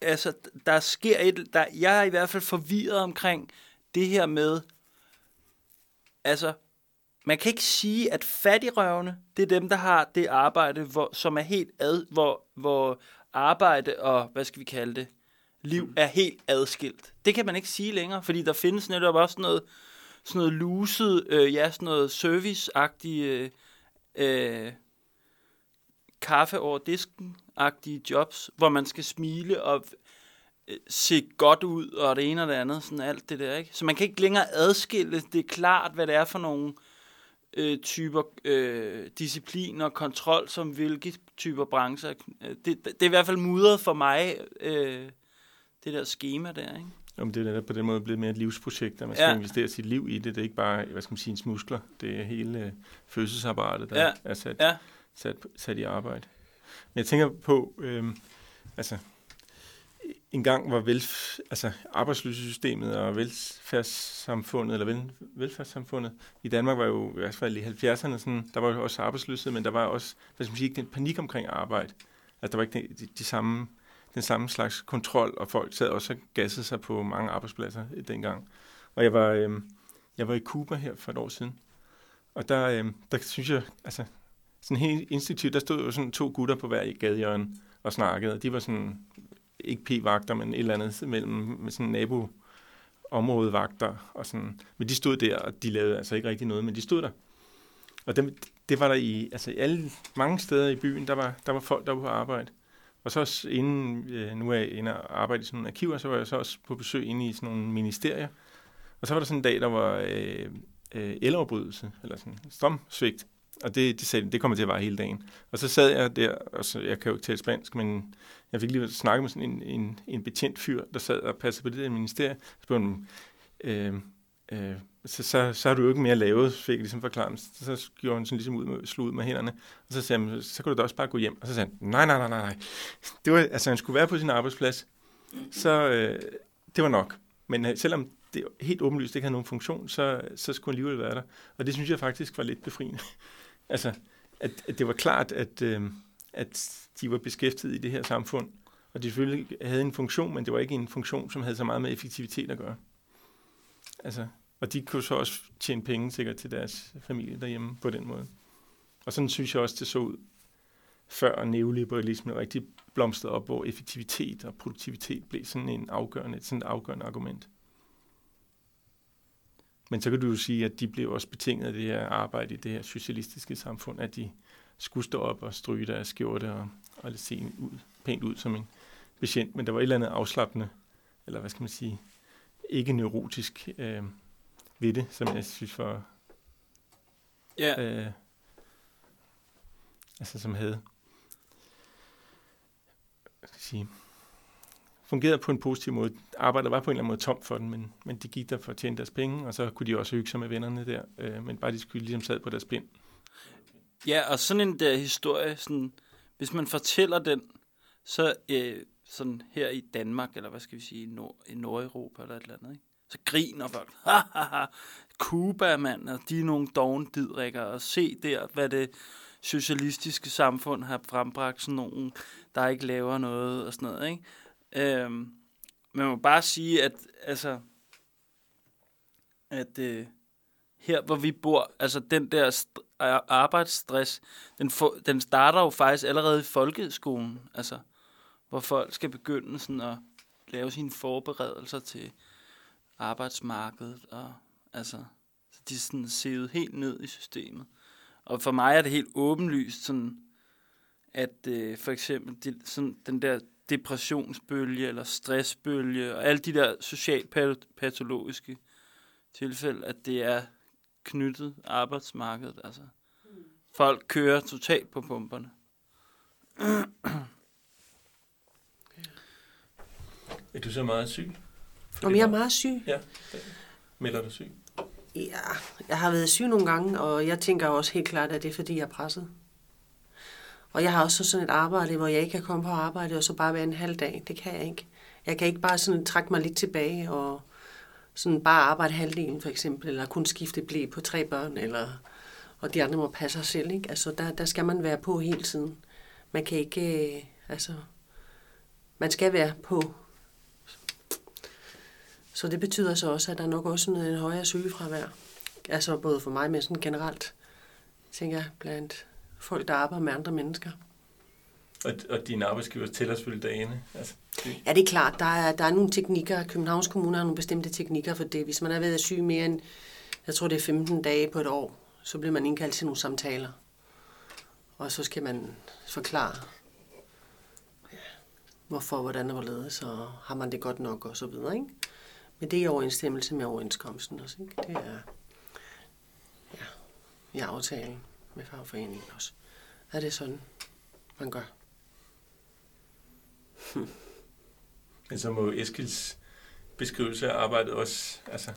altså, der sker et, der, jeg er i hvert fald forvirret omkring det her med, altså, man kan ikke sige, at fattigrøvene, det er dem, der har det arbejde, hvor, som er helt ad, hvor, hvor arbejde og, hvad skal vi kalde det, liv er helt adskilt. Det kan man ikke sige længere, fordi der findes netop også noget, sådan noget luset, øh, ja, sådan noget service-agtigt, øh, øh, kaffe over disken-agtige jobs, hvor man skal smile og se godt ud, og det ene og det andet, sådan alt det der, ikke? Så man kan ikke længere adskille, det er klart, hvad det er for nogle øh, typer øh, disciplin og kontrol, som hvilke typer brancher. Øh, Det, det er i hvert fald mudret for mig, øh, det der schema der, ikke? Om det er netop på den måde blevet mere et livsprojekt, at man skal Ja. investere sit liv i det. Det er ikke bare, hvad skal man sige, ens muskler. Det er hele øh, fødselsapparatet, der Ja. er sat, Ja. sat, sat i arbejde. Men jeg tænker på, øhm, altså, engang var vel, altså arbejdsløshedssystemet og velfærdssamfundet, eller vel, velfærdssamfundet i Danmark var jo i hvert fald i 70'erne, sådan, der var jo også arbejdsløshed, men der var også, hvad skal man sige, ikke den panik omkring arbejde. Altså der var ikke de, de samme, den samme slags kontrol, og folk sad også og gassede sig på mange arbejdspladser dengang. Og jeg var, øh, jeg var i Cuba her for et år siden, og der, øh, der synes jeg, altså sådan helt institut, der stod jo sådan to gutter på hver gadehjørne og snakkede. De var sådan, ikke p-vagter, men et eller andet mellem med sådan nabo områdevagter og sådan. Men de stod der, og de lavede altså ikke rigtig noget, men de stod der. Og dem, det var der i, altså i alle, mange steder i byen, der var, der var folk, der var på arbejde. Og så også inden, øh, nu er jeg inde og arbejde i sådan nogle arkiver, så var jeg så også på besøg inde i sådan nogle ministerier. Og så var der sådan en dag, der var øh, øh, elafbrydelse, eller sådan strømsvigt. Og det, det, sagde, det kommer til at vare hele dagen. Og så sad jeg der, og så, jeg kan jo ikke tale spansk, men jeg fik lige snakket med sådan en, en, en betjent fyr, der sad og passede på det der ministerie. Så spurgte han, øh, øh, så, så, så har du jo ikke mere lavet, fik jeg ligesom forklaret. Så, så gjorde han sådan ligesom ud med, slog ud med hænderne. Og så sagde han, så kan du da også bare gå hjem. Og så sagde han, nej, nej, nej, nej, nej. Det var, altså, han skulle være på sin arbejdsplads. Så øh, det var nok. Men øh, selvom det helt åbenlyst ikke havde nogen funktion, så, så skulle han alligevel være der. Og det synes jeg faktisk var lidt befriende altså, at, at det var klart, at, øh, at de var beskæftiget i det her samfund. Og de selvfølgelig havde en funktion, men det var ikke en funktion, som havde så meget med effektivitet at gøre. Altså, og de kunne så også tjene penge sikkert til deres familie derhjemme på den måde. Og sådan synes jeg også, det så ud før neoliberalismen rigtig blomstrede op, hvor effektivitet og produktivitet blev sådan en afgørende, sådan et afgørende argument. Men så kan du jo sige, at de blev også betinget af det her arbejde i det her socialistiske samfund, at de skulle stå op og stryge deres skjorte og, og se ud, pænt ud som en betjent. Men der var et eller andet afslappende, eller hvad skal man sige, ikke neurotisk øh, ved det, som jeg synes var Ja. Øh, altså som havde hvad skal jeg sige, fungerede på en positiv måde. Arbejdet var på en eller anden måde tomt for den, men, men de gik der for at tjene deres penge, og så kunne de også hygge sig med vennerne der, øh, men bare de skulle ligesom sad på deres pind. Ja, og sådan en der historie, sådan, hvis man fortæller den, så øh, sådan her i Danmark, eller hvad skal vi sige, i, Nord, i Nordeuropa eller et eller andet, ikke? så griner folk. Ha, ha, ha. Cuba, mand, og de er nogle dogendidrikker, og se der, hvad det socialistiske samfund har frembragt, sådan nogen, der ikke laver noget og sådan noget, ikke? Øhm, man må bare sige, at altså, at øh, her hvor vi bor, altså den der st- arbejdsstress, den, den starter jo faktisk allerede i folkeskolen, altså hvor folk skal begynde sådan at lave sine forberedelser til arbejdsmarkedet, og altså, så de er sådan sevet helt ned i systemet. Og for mig er det helt åbenlyst sådan, at øh, for eksempel de, sådan, den der depressionsbølge eller stressbølge og alle de der socialpatologiske tilfælde, at det er knyttet arbejdsmarkedet. Altså, folk kører totalt på pumperne. Er du så meget syg? Om jeg er meget syg? Ja, melder du syg? Ja, jeg har været syg nogle gange, og jeg tænker også helt klart, at det er, fordi jeg er presset. Og jeg har også sådan et arbejde, hvor jeg ikke kan komme på arbejde, og så bare være en halv dag. Det kan jeg ikke. Jeg kan ikke bare sådan trække mig lidt tilbage, og sådan bare arbejde halvdelen for eksempel, eller kun skifte blæ på tre børn, eller, og de andre må passe sig selv. Ikke? Altså, der, der skal man være på hele tiden. Man kan ikke, øh, altså, man skal være på. Så det betyder så også, at der er nok også er en højere sygefravær. Altså både for mig, men sådan generelt, tænker jeg, blandt folk, der arbejder med andre mennesker. Og, og din arbejdsgiver tæller selvfølgelig dagene. Altså, det, Ja, det er klart. Der er, der er nogle teknikker. Københavns Kommune har nogle bestemte teknikker for det. Hvis man har været syg mere end, jeg tror det er 15 dage på et år, så bliver man indkaldt til nogle samtaler. Og så skal man forklare, hvorfor, hvordan og hvorledes, og har man det godt nok, og så videre. Ikke? Men det er i overensstemmelse med overenskomsten også. Ikke? Det er ja, i aftalen med fagforeningen også. Er det sådan, man gør? men så må Eskils beskrivelse af arbejdet også, altså,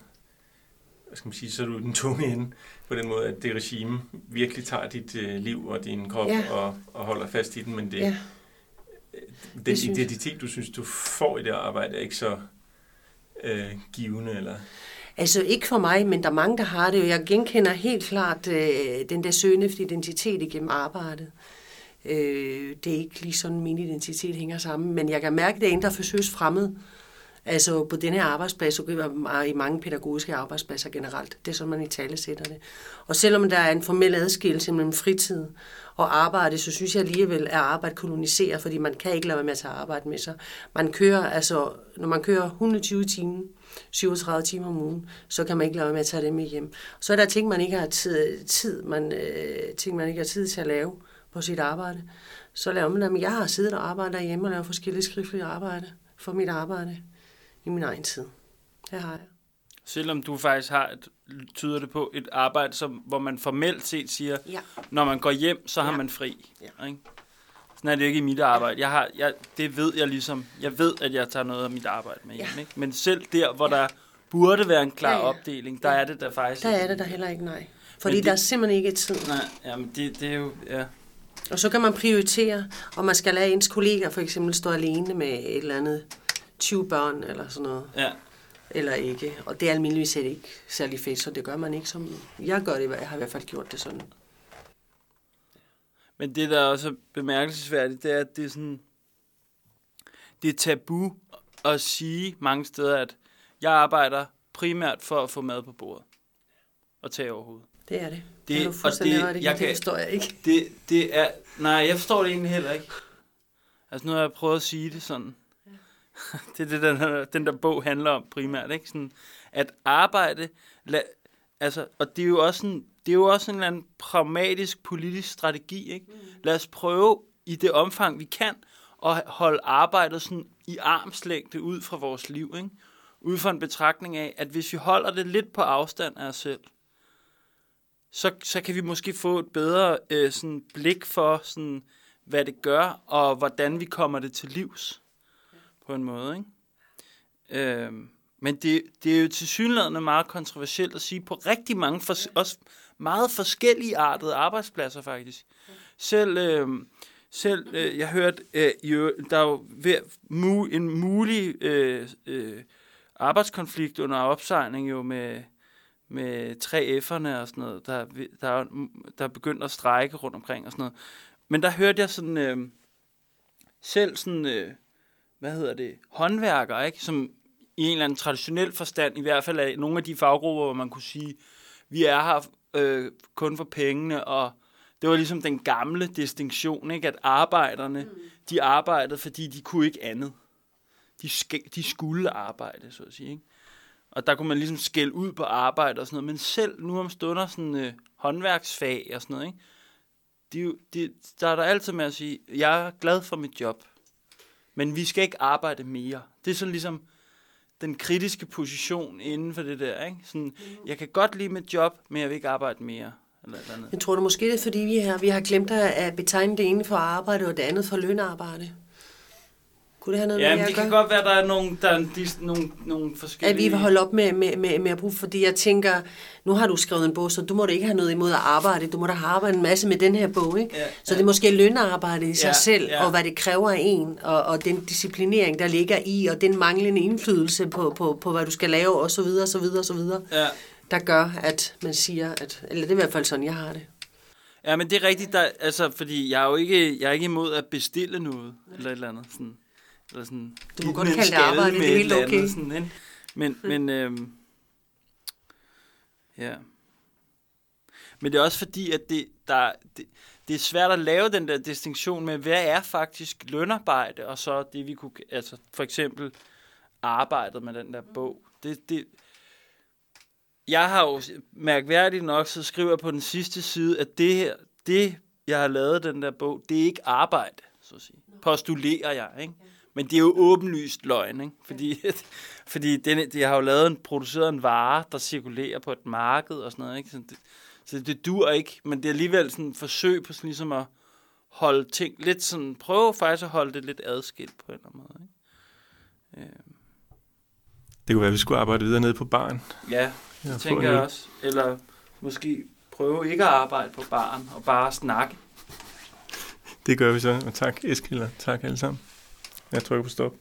hvad skal man sige, så er du den tunge ende, på den måde, at det regime virkelig tager dit øh, liv og din krop Ja. og, og holder fast i den, men det, Ja. den det synes identitet, du synes, du får i det arbejde, er ikke så øh, givende, eller... Altså ikke for mig, men der er mange, der har det. og Jeg genkender helt klart øh, den der søgende identitet igennem arbejdet. Øh, det er ikke lige sådan, min identitet hænger sammen, men jeg kan mærke, at det er en, der forsøges fremmed. Altså på denne her arbejdsplads, og i mange pædagogiske arbejdspladser generelt. Det er sådan, man i tale sætter det. Og selvom der er en formel adskillelse mellem fritid og arbejde, så synes jeg alligevel, at arbejde koloniserer, fordi man kan ikke lade være med at tage arbejde med sig. Man kører, altså, når man kører 120 timer, 37 timer om ugen, så kan man ikke lade være med at tage det med hjem. Så er der ting, man ikke har tid, tid man, øh, ting, man ikke har tid til at lave på sit arbejde. Så laver man dem. Jeg har siddet og arbejdet derhjemme og lavet forskellige skriftlige arbejde for mit arbejde i min egen tid. Det har jeg. Selvom du faktisk har, et, tyder det på, et arbejde, som, hvor man formelt set siger, Ja. når man går hjem, så har Ja. man fri. Ja. Ikke? Sådan er det ikke i mit arbejde. Jeg har, jeg, det ved jeg ligesom. Jeg ved, at jeg tager noget af mit arbejde med hjem. Ja. Ikke? Men selv der, hvor der burde være en klar Ja, ja. opdeling, der Ja. er det der faktisk Der er det der heller ikke, nej. Fordi det- der er simpelthen ikke tid. Nej, jamen det, det er jo... Ja. Og så kan man prioritere, om man skal lade ens kollega for eksempel stå alene med et eller andet 20 børn eller sådan noget, ja. Eller ikke. Og det er almindeligvis ikke særlig fedt, så det gør man ikke som... Jeg gør det, jeg har i hvert fald gjort det sådan. Men det, der også er bemærkelsesværdigt, det er, at det er sådan... Det er tabu at sige mange steder, at jeg arbejder primært for at få mad på bordet. Og tage over hovedet. Det er det. Det- Det, er du og det- jeg Det kan- forstår jeg ikke. Det, det er... Nej, jeg forstår det egentlig heller ikke. Altså, nu har jeg prøvet at sige det sådan. det er det, den, her, den der bog handler om primært, ikke? Sådan, at arbejde... La, altså, og det er jo også sådan, det er jo også en eller anden pragmatisk politisk strategi, ikke? Lad os prøve i det omfang, vi kan, at holde arbejdet sådan i armslængde ud fra vores liv, ikke? Ud fra en betragtning af, at hvis vi holder det lidt på afstand af os selv, så, så kan vi måske få et bedre øh, sådan blik for, sådan, hvad det gør, og hvordan vi kommer det til livs på en måde. Ikke? Øh, men det, det er jo til synligheden meget kontroversielt at sige på rigtig mange, for, også meget forskellige artede arbejdspladser faktisk. Selv, øh, selv øh, jeg hørte, øh, der er jo ved, mu, en mulig øh, øh, arbejdskonflikt under opsejling jo med, med tre F'erne og sådan noget, der, der, der er begyndt at strække rundt omkring og sådan noget. Men der hørte jeg sådan, øh, selv sådan, øh, hvad hedder det, håndværker, ikke? som i en eller anden traditionel forstand, i hvert fald af nogle af de faggrupper, hvor man kunne sige, vi er her øh, kun for pengene, og det var ligesom den gamle distinktion, ikke? at arbejderne, mm. de arbejdede, fordi de kunne ikke andet. De, sk- de skulle arbejde, så at sige. Ikke? Og der kunne man ligesom skælde ud på arbejde og sådan noget. Men selv nu om stunder sådan øh, håndværksfag og sådan noget, ikke? De, de, der er der altid med at sige, jeg er glad for mit job, men vi skal ikke arbejde mere. Det er sådan ligesom den kritiske position inden for det der. Ikke? Sådan, jeg kan godt lide mit job, men jeg vil ikke arbejde mere. Eller eller andet. Jeg tror det måske, det er fordi, vi har, vi har glemt at betegne det ene for arbejde, og det andet for lønarbejde. Kunne det have noget ja, med det kan gøre? godt være, at der er nogle, der er de, nogle, nogle forskellige... At vi vil holde op med, med, med, med at bruge, fordi jeg tænker, nu har du skrevet en bog, så du må da ikke have noget imod at arbejde. Du må da have arbejdet en masse med den her bog, ikke? Ja, så ja. det er måske lønarbejde i sig ja, selv, ja. og hvad det kræver af en, og, og den disciplinering, der ligger i, og den manglende indflydelse på, på, på hvad du skal lave, og så videre, så videre, så videre, ja. der gør, at man siger, at, eller det er i hvert fald sådan, jeg har det. Ja, men det er rigtigt, der, altså, fordi jeg er jo ikke, jeg er ikke imod at bestille noget, eller et eller andet sådan. Eller sådan, du må godt kalde det arbejde, det er helt okay. Andet, sådan, ikke? Men, men øhm, ja. Men det er også fordi, at det, der, det, det er svært at lave den der distinktion med, hvad er faktisk lønarbejde, og så det, vi kunne, altså for eksempel arbejdet med den der bog. Det, det, jeg har jo mærkværdigt nok, så skriver jeg på den sidste side, at det her, det, jeg har lavet den der bog, det er ikke arbejde, så at sige. Postulerer jeg, ikke? Men det er jo åbenlyst løgn, ikke? Fordi, fordi den, de har jo lavet en, produceret en vare, der cirkulerer på et marked og sådan noget, ikke? Så det, så det dur ikke, men det er alligevel sådan et forsøg på sådan ligesom at holde ting lidt sådan, prøve faktisk at holde det lidt adskilt på en eller anden måde, ikke? Øh. Det kunne være, at vi skulle arbejde videre nede på baren. Ja, det ja, tænker jeg også. Eller måske prøve ikke at arbejde på baren og bare snakke. Det gør vi så, og tak Eskild, og tak alle sammen. Jeg trykker på stop.